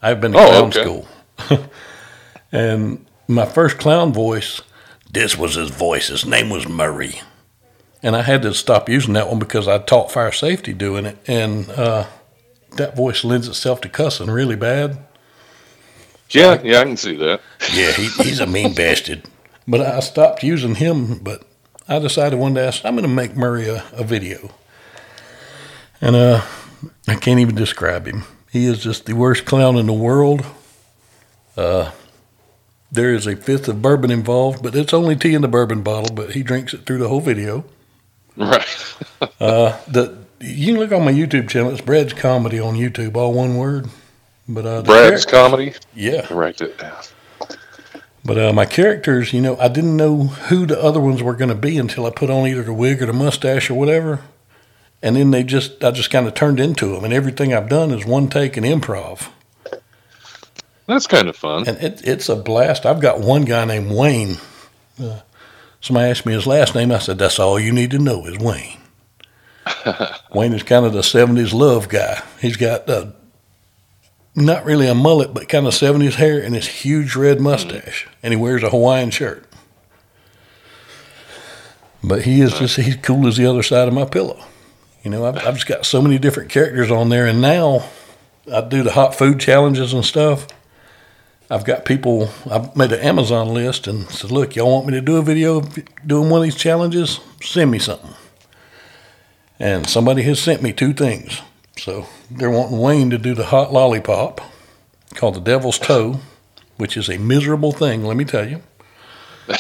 I've been to Oh, clown okay. school. and my first clown voice, this was his voice. His name was Murray. And I had to stop using that one because I taught fire safety doing it. And uh, that voice lends itself to cussing really bad. Yeah, yeah, I can see that. Yeah, he, he's a mean bastard. But I stopped using him. But I decided one day I said, I'm going to make Murray a, a video. And uh, I can't even describe him. He is just the worst clown in the world. Uh, there is a fifth of bourbon involved, but it's only tea in the bourbon bottle. But he drinks it through the whole video. Right. Uh, the you can look on my YouTube channel. It's Brad's Comedy on YouTube, all one word. But uh, Brad's comedy. yeah, Write that down. But uh, my characters, you know, I didn't know who the other ones were going to be until I put on either the wig or the mustache or whatever. And then they just, I just kind of turned into them. And everything I've done is one take and improv. That's kind of fun. And it, it's a blast. I've got one guy named Wayne. Uh, somebody asked me his last name. I said, that's all you need to know is Wayne. Wayne is kind of the 70s love guy. He's got uh, not really a mullet, but kind of 70s hair and this huge red mustache. And he wears a Hawaiian shirt. But he is just, he's cool as the other side of my pillow. You know, I've, I've just got so many different characters on there. And now I do the hot food challenges and stuff. I've got people, I've made an Amazon list and said, look, y'all want me to do a video doing one of these challenges? Send me something. And somebody has sent me two things. So they're wanting Wayne to do the hot lollipop called the Devil's Toe, which is a miserable thing, let me tell you.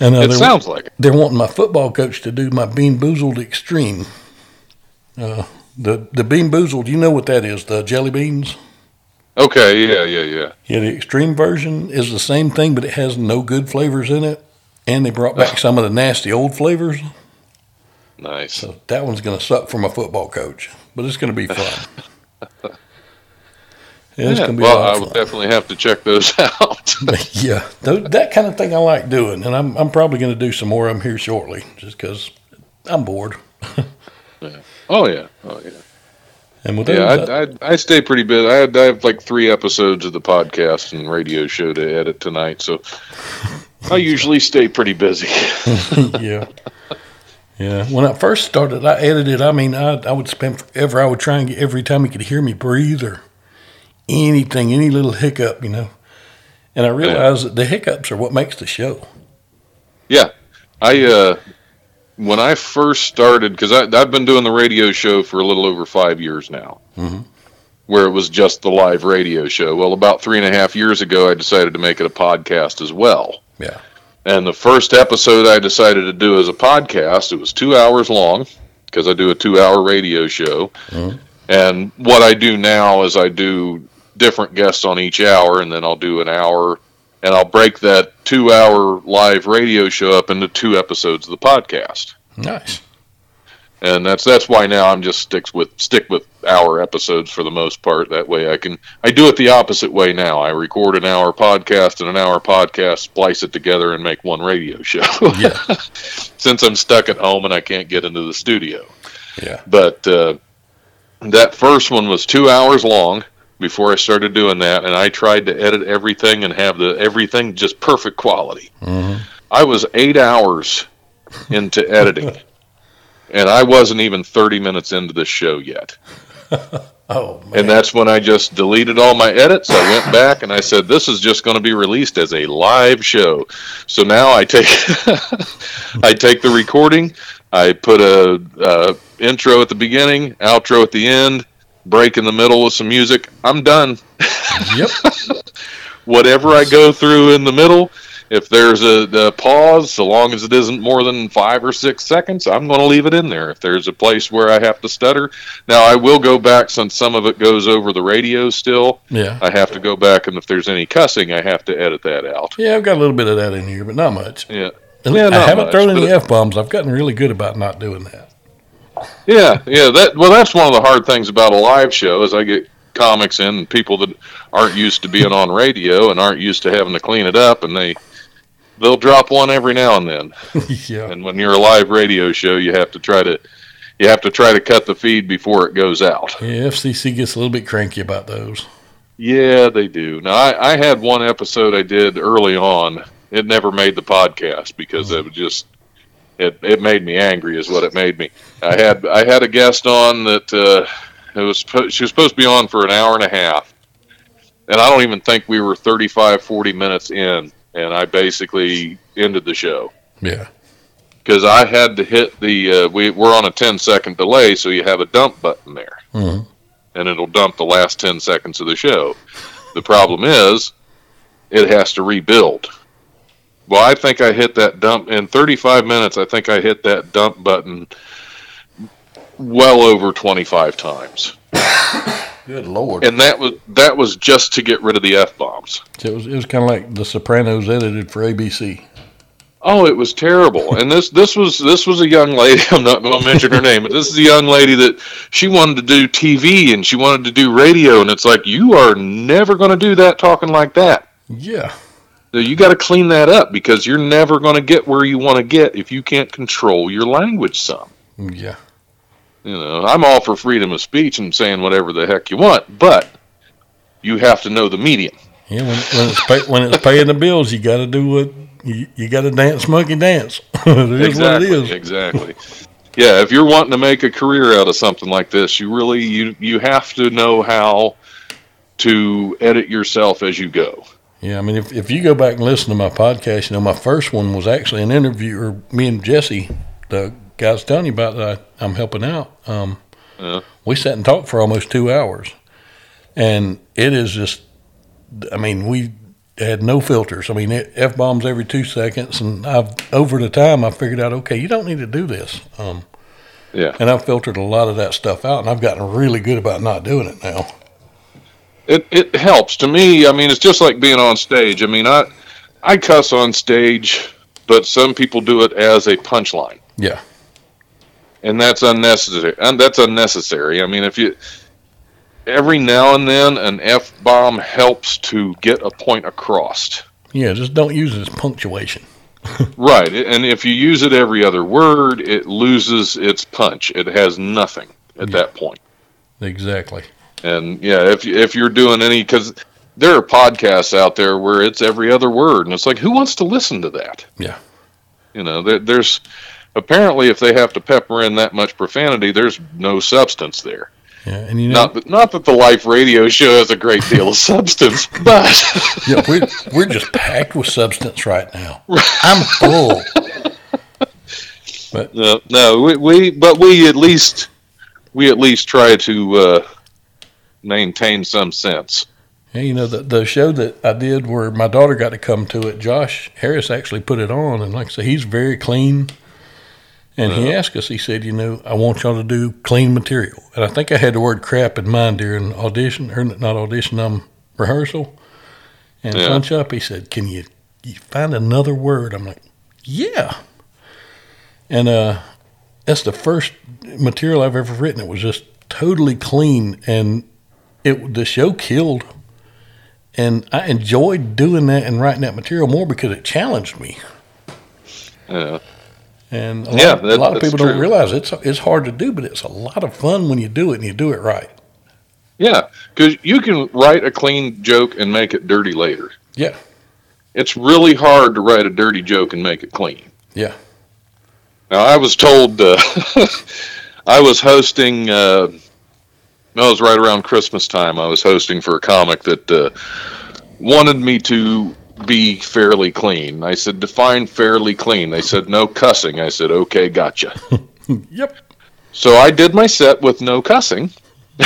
and uh, it sounds like it. They're wanting my football coach to do my Bean Boozled Extreme. Uh, the the Bean Boozled, you know what that is? The jelly beans. Okay, yeah, yeah, yeah. Yeah, the extreme version is the same thing, but it has no good flavors in it, and they brought back some of the nasty old flavors. Nice. So that one's going to suck for my football coach, but it's going to be fun. yeah, yeah well, I will definitely have to check those out. yeah, th- that kind of thing I like doing, and I'm I'm probably going to do some more of them here shortly, just because I'm bored. yeah. Oh yeah. Oh yeah. And with yeah, I, I, I, stay pretty busy. I, I have like three episodes of the podcast and radio show to edit tonight, so I usually stay pretty busy. yeah. Yeah. When I first started, I edited. I mean, I, I would spend forever. I would try and get every time he could hear me breathe or anything, any little hiccup, you know. And I realized yeah. that the hiccups are what makes the show. Yeah. I, uh, when I first started, because I've been doing the radio show for a little over five years now, mm-hmm. where it was just the live radio show. Well, about three and a half years ago, I decided to make it a podcast as well. Yeah. And the first episode I decided to do as a podcast, it was two hours long because I do a two hour radio show. Mm-hmm. And what I do now is I do different guests on each hour, and then I'll do an hour and I'll break that two hour live radio show up into two episodes of the podcast. Nice. And that's that's why now I'm just sticks with stick with hour episodes for the most part. That way I can I do it the opposite way now. I record an hour podcast and an hour podcast, splice it together, and make one radio show. Yeah. Since I'm stuck at home and I can't get into the studio. Yeah. But uh, that first one was two hours long before I started doing that, and I tried to edit everything and have the everything just perfect quality. Mm-hmm. I was eight hours into editing, and I wasn't even thirty minutes into the show yet. oh, man. and that's when I just deleted all my edits. I went back and I said, "This is just going to be released as a live show." So now I take I take the recording, I put a, a intro at the beginning, outro at the end break in the middle with some music, I'm done. Yep. Whatever I go through in the middle, if there's a, a, pause, so long as it isn't more than five or six seconds, I'm going to leave it in there. If there's a place where I have to stutter, now I will go back since some of it goes over the radio still. Yeah. I have to go back, and if there's any cussing, I have to edit that out. Yeah, I've got a little bit of that in here, but not much. Yeah. yeah I haven't much, thrown any f bombs. I've gotten really good about not doing that. Yeah, yeah. That well, that's one of the hard things about a live show is I get comics in and people that aren't used to being on radio and aren't used to having to clean it up, and they they'll drop one every now and then. yeah. And when you're a live radio show, you have to try to you have to try to cut the feed before it goes out. Yeah, FCC gets a little bit cranky about those. Yeah, they do. Now, I, I had one episode I did early on. It never made the podcast because mm. it was just it it made me angry is what it made me. I had I had a guest on that uh, it was she was supposed to be on for an hour and a half, and I don't even think we were 35, 40 minutes in, and I basically ended the show. Yeah. Because I had to hit the uh, we we're on a 10 second delay, so you have a dump button there, mm-hmm. and it'll dump the last 10 seconds of the show. The problem is, it has to rebuild. Well, I think I hit that dump in 35 minutes. I think I hit that dump button well over 25 times. Good lord! and that was that was just to get rid of the f bombs. So it was it was kind of like The Sopranos edited for ABC. Oh, it was terrible. And this this was this was a young lady. I'm not going to mention her name, but this is a young lady that she wanted to do TV and she wanted to do radio, and it's like you are never going to do that talking like that. Yeah, So you got to clean that up because you're never going to get where you want to get if you can't control your language some. yeah, You know, I'm all for freedom of speech and saying whatever the heck you want, but you have to know the medium. yeah. When, when it's pay, when it's paying the bills, you got to do what you, you got to dance, monkey dance. it is exactly, what it is. exactly. Yeah, if you're wanting to make a career out of something like this, you really you you have to know how to edit yourself as you go. Yeah, I mean, if, if you go back and listen to my podcast, you know, my first one was actually an interview, or me and Jesse, the guys telling you about that I, I'm helping out. Um, Yeah. We sat and talked for almost two hours, and it is just, I mean, we had no filters. I mean, f bombs every two seconds, and I've over the time I figured out, okay, you don't need to do this. Um, Yeah. and I've filtered a lot of that stuff out, and I've gotten really good about not doing it now. It it helps to me. I mean, it's just like being on stage. I mean, I I cuss on stage, but some people do it as a punchline. Yeah. And that's unnecessary. And that's unnecessary. I mean, if you every now and then an f bomb helps to get a point across, Yeah, just don't use it as punctuation. right? And if you use it every other word, it loses its punch. It has nothing at that point. Exactly. And yeah, if if you're doing any because there are podcasts out there where it's every other word, and it's like, who wants to listen to that? Yeah. You know, there, there's apparently if they have to pepper in that much profanity, there's no substance there. Yeah, and you know, Not that, not that the life radio show has a great deal of substance, but yeah, we're we're just packed with substance right now. I'm full. But no, no, we, we but we at least we at least try to uh, maintain some sense. yeah, you know the the show that I did where my daughter got to come to it. Josh Harris actually put it on, and like I say, he's very clean. And he asked us, he said, you know, I want y'all to do clean material. And I think I had the word crap in mind during audition, or not audition, um, rehearsal. And Yeah. punch up, he said, can you, you find another word? I'm like, yeah. And uh, that's the first material I've ever written. It was just totally clean, and it the show killed. And I enjoyed doing that and writing that material more because it challenged me. Uh, And a Yeah, lot, a lot of people don't realize it's it's hard to do, but it's a lot of fun when you do it and you do it right. yeah, because you can write a clean joke and make it dirty later. Yeah, It's really hard to write a dirty joke and make it clean. yeah, Now, I was told uh, I was hosting. Uh, no, it was right around Christmas time. I was hosting for a comic that uh, wanted me to be fairly clean. I said, "Define fairly clean." They said, "No cussing." I said, "Okay, gotcha." yep. So I did my set with no cussing.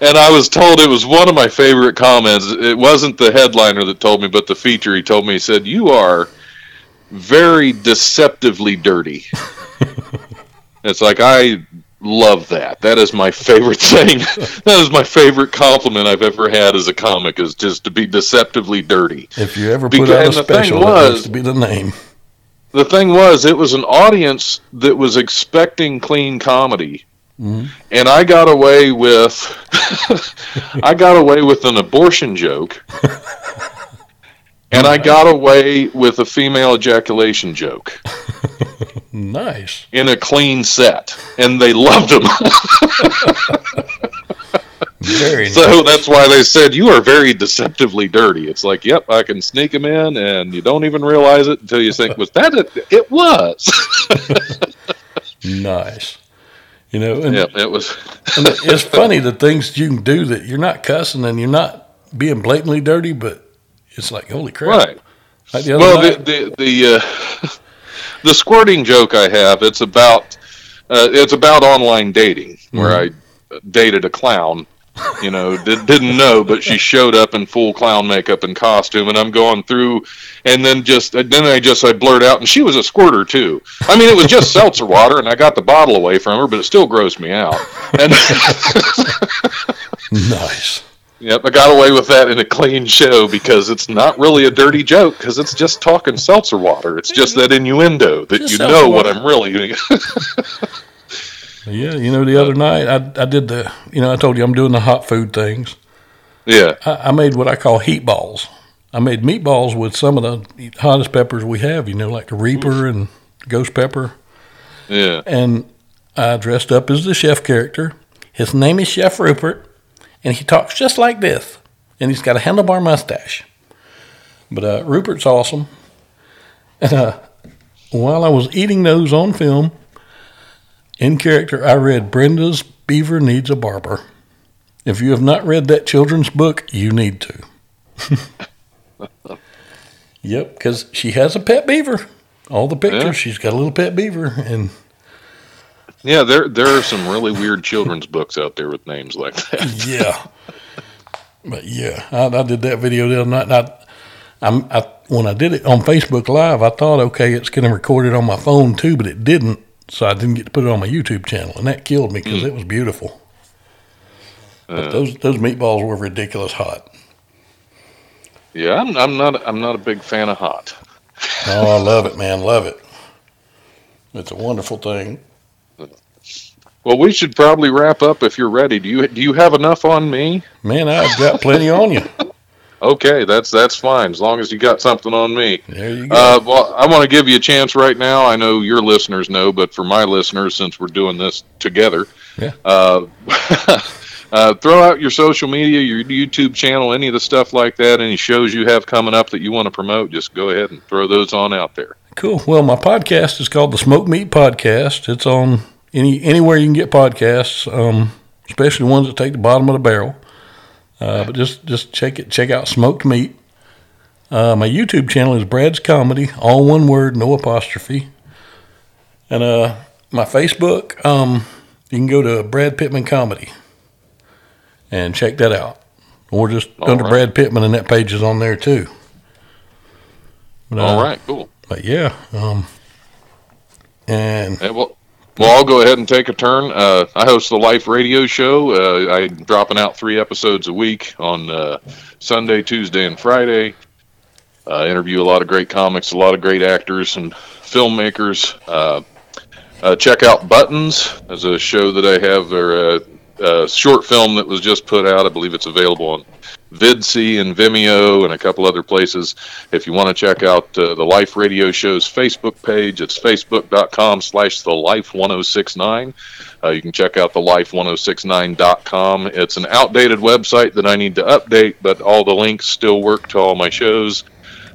and I was told it was one of my favorite comments. It wasn't the headliner that told me, but the feature. He told me, he said, You are very deceptively dirty. it's like, I love that. That is my favorite thing. that is my favorite compliment I've ever had as a comic, is just to be deceptively dirty. If you ever put Because- out a special, that was- to be the name. the thing was it was an audience that was expecting clean comedy Mhm. and i got away with i got away with an abortion joke and i got away with a female ejaculation joke. Nice. in a clean set. And they loved them Very nice. so that's why they said you are very deceptively dirty. It's like yep i can sneak them in and you don't even realize it until you think was that it? It was. Nice. You know, and, yeah it was. it's funny the things you can do that you're not cussing and you're not being blatantly dirty, but it's like holy crap. right Like the Well, night- the the the, uh, the squirting joke I have it's about uh, it's about online dating where I dated a clown You know, did, didn't know, but she showed up in full clown makeup and costume, and I'm going through, and then just then I just I blurt out, and she was a squirter too. I mean, it was just seltzer water, and I got the bottle away from her, but it still grossed me out. And Nice. Yep, I got away with that in a clean show because it's not really a dirty joke because it's just talking seltzer water. It's just that innuendo that Just you know what. I'm really. Yeah, you know, the other night I, I did the, you know, I told you I'm doing the hot food things. yeah, I, I made what I call heat balls. I made meatballs with some of the hottest peppers we have, you know, like the Reaper and Ghost Pepper. yeah. And I dressed up as the chef character. His name is Chef Rupert, and he talks just like this. And he's got a handlebar mustache. But uh, Rupert's awesome. And uh, while I was eating those on film, in character, I read Brenda's Beaver Needs a Barber. If you have not read that children's book, you need to. yep, because she has a pet beaver. All the pictures, Yeah. she's got a little pet beaver, and Yeah, there there are some really weird children's books out there with names like that. yeah. But yeah, I, I did that video the other night. I, I'm, I, when I did it on Facebook Live, I thought, okay, it's going to record it on my phone too, but it didn't. So I didn't get to put it on my YouTube channel, and that killed me because it was beautiful. But Uh, those those meatballs were ridiculous hot. yeah, I'm, I'm not I'm not a big fan of hot. Oh, I love it, man, love it. It's a wonderful thing. Well, we should probably wrap up if you're ready. Do you do you have enough on me? Man, I've got plenty on you. Okay, that's that's fine as long as you got something on me. There you go. Uh, well, I want to give you a chance right now. I know your listeners know, but for my listeners, since we're doing this together, Yeah. uh, uh, throw out your social media, your YouTube channel, any of the stuff like that, any shows you have coming up that you want to promote. Just go ahead and throw those on out there. Cool. Well, my podcast is called the Smoke Meat Podcast. It's on any anywhere you can get podcasts, um, especially ones that take the bottom of the barrel. Uh, but just just check it. Check out Smoked Meat. Uh, my YouTube channel is Brad's Comedy, all one word, no apostrophe. And uh, my Facebook, um, you can go to Brad Pittman Comedy and check that out, or just All under right. Brad Pittman, and that page is on there too. But, uh, All right, cool. but yeah, um, and Yeah, well, well, I'll go ahead and take a turn. Uh, I host the Life Radio Show. Uh, I'm dropping out three episodes a week on uh, Sunday, Tuesday, and Friday. Uh, interview a lot of great comics, a lot of great actors and filmmakers. Uh, uh, check out Buttons as a show that I have, or a short film that was just put out. I believe it's available on VidC and Vimeo and a couple other places. If you want to check out uh, the Life Radio Show's Facebook page, it's facebook.com slash the Life 1069. Uh, you can check out the life1069.com. It's an outdated website that I need to update, but all the links still work to all my shows.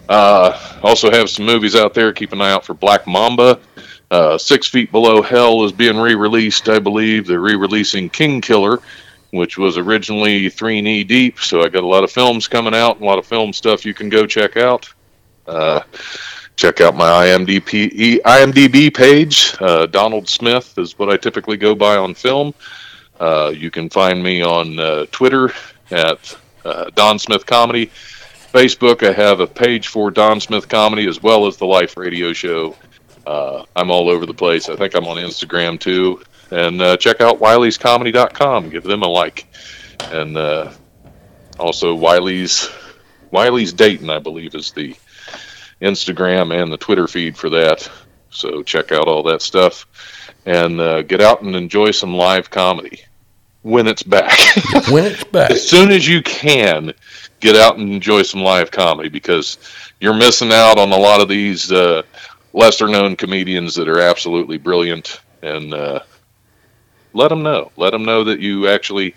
Uh, also have some movies out there. Keep an eye out for Black Mamba. Uh, Six Feet Below Hell is being re-released, I believe. They're re-releasing King Killer, which was originally three knee deep. So I got a lot of films coming out, a lot of film stuff you can go check out. Uh, check out my IMDb IMDb page. Uh, Donald Smith is what I typically go by on film. Uh, you can find me on uh, Twitter at uh, Don Smith Comedy. Facebook, I have a page for Don Smith Comedy as well as the Life Radio Show. Uh, I'm all over the place. I think I'm on Instagram too. And uh, check out Wiley'sComedy.com. Give them a like. And uh, also Wiley's Wiley's Dayton, I believe, is the Instagram and the Twitter feed for that. So check out all that stuff and uh, get out and enjoy some live comedy when it's back. when it's back, as soon as you can, get out and enjoy some live comedy because you're missing out on a lot of these uh, lesser known comedians that are absolutely brilliant. And uh, let them know. Let them know that you actually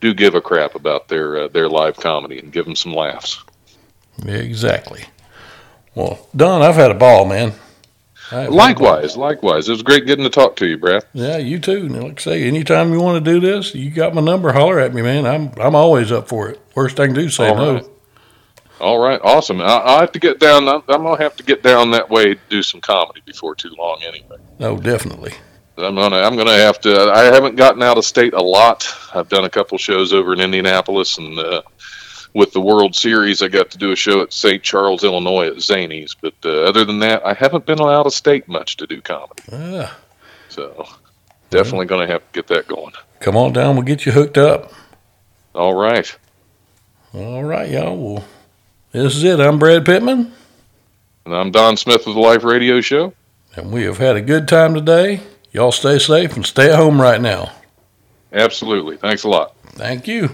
do give a crap about their uh, their live comedy and give them some laughs. exactly. Well, Don, I've had a ball, man. I have had a ball. Likewise, likewise. It was great getting to talk to you, Brad. Yeah, you too. And like I say, anytime you want to do this, you got my number. Holler at me, man. I'm I'm always up for it. Worst I can do is say All no. right. All right, awesome. I, I'll have to get down. I'm, I'm gonna have to get down that way to do some comedy before too long, anyway. No, definitely. I'm gonna I'm gonna have to. I haven't gotten out of state a lot. I've done a couple shows over in Indianapolis, and uh, with the World Series, I got to do a show at St. Charles, Illinois, at Zanies. But uh, other than that, I haven't been out of state much to do comedy. Ah, So definitely gonna have to get that going. come on down. We'll get you hooked up. All right. All right, y'all. Well, this is it. I'm Brad Pittman, And I'm Don Smith of the Life Radio Show. and we have had a good time today. Y'all stay safe and stay at home right now. Absolutely. Thanks a lot. Thank you.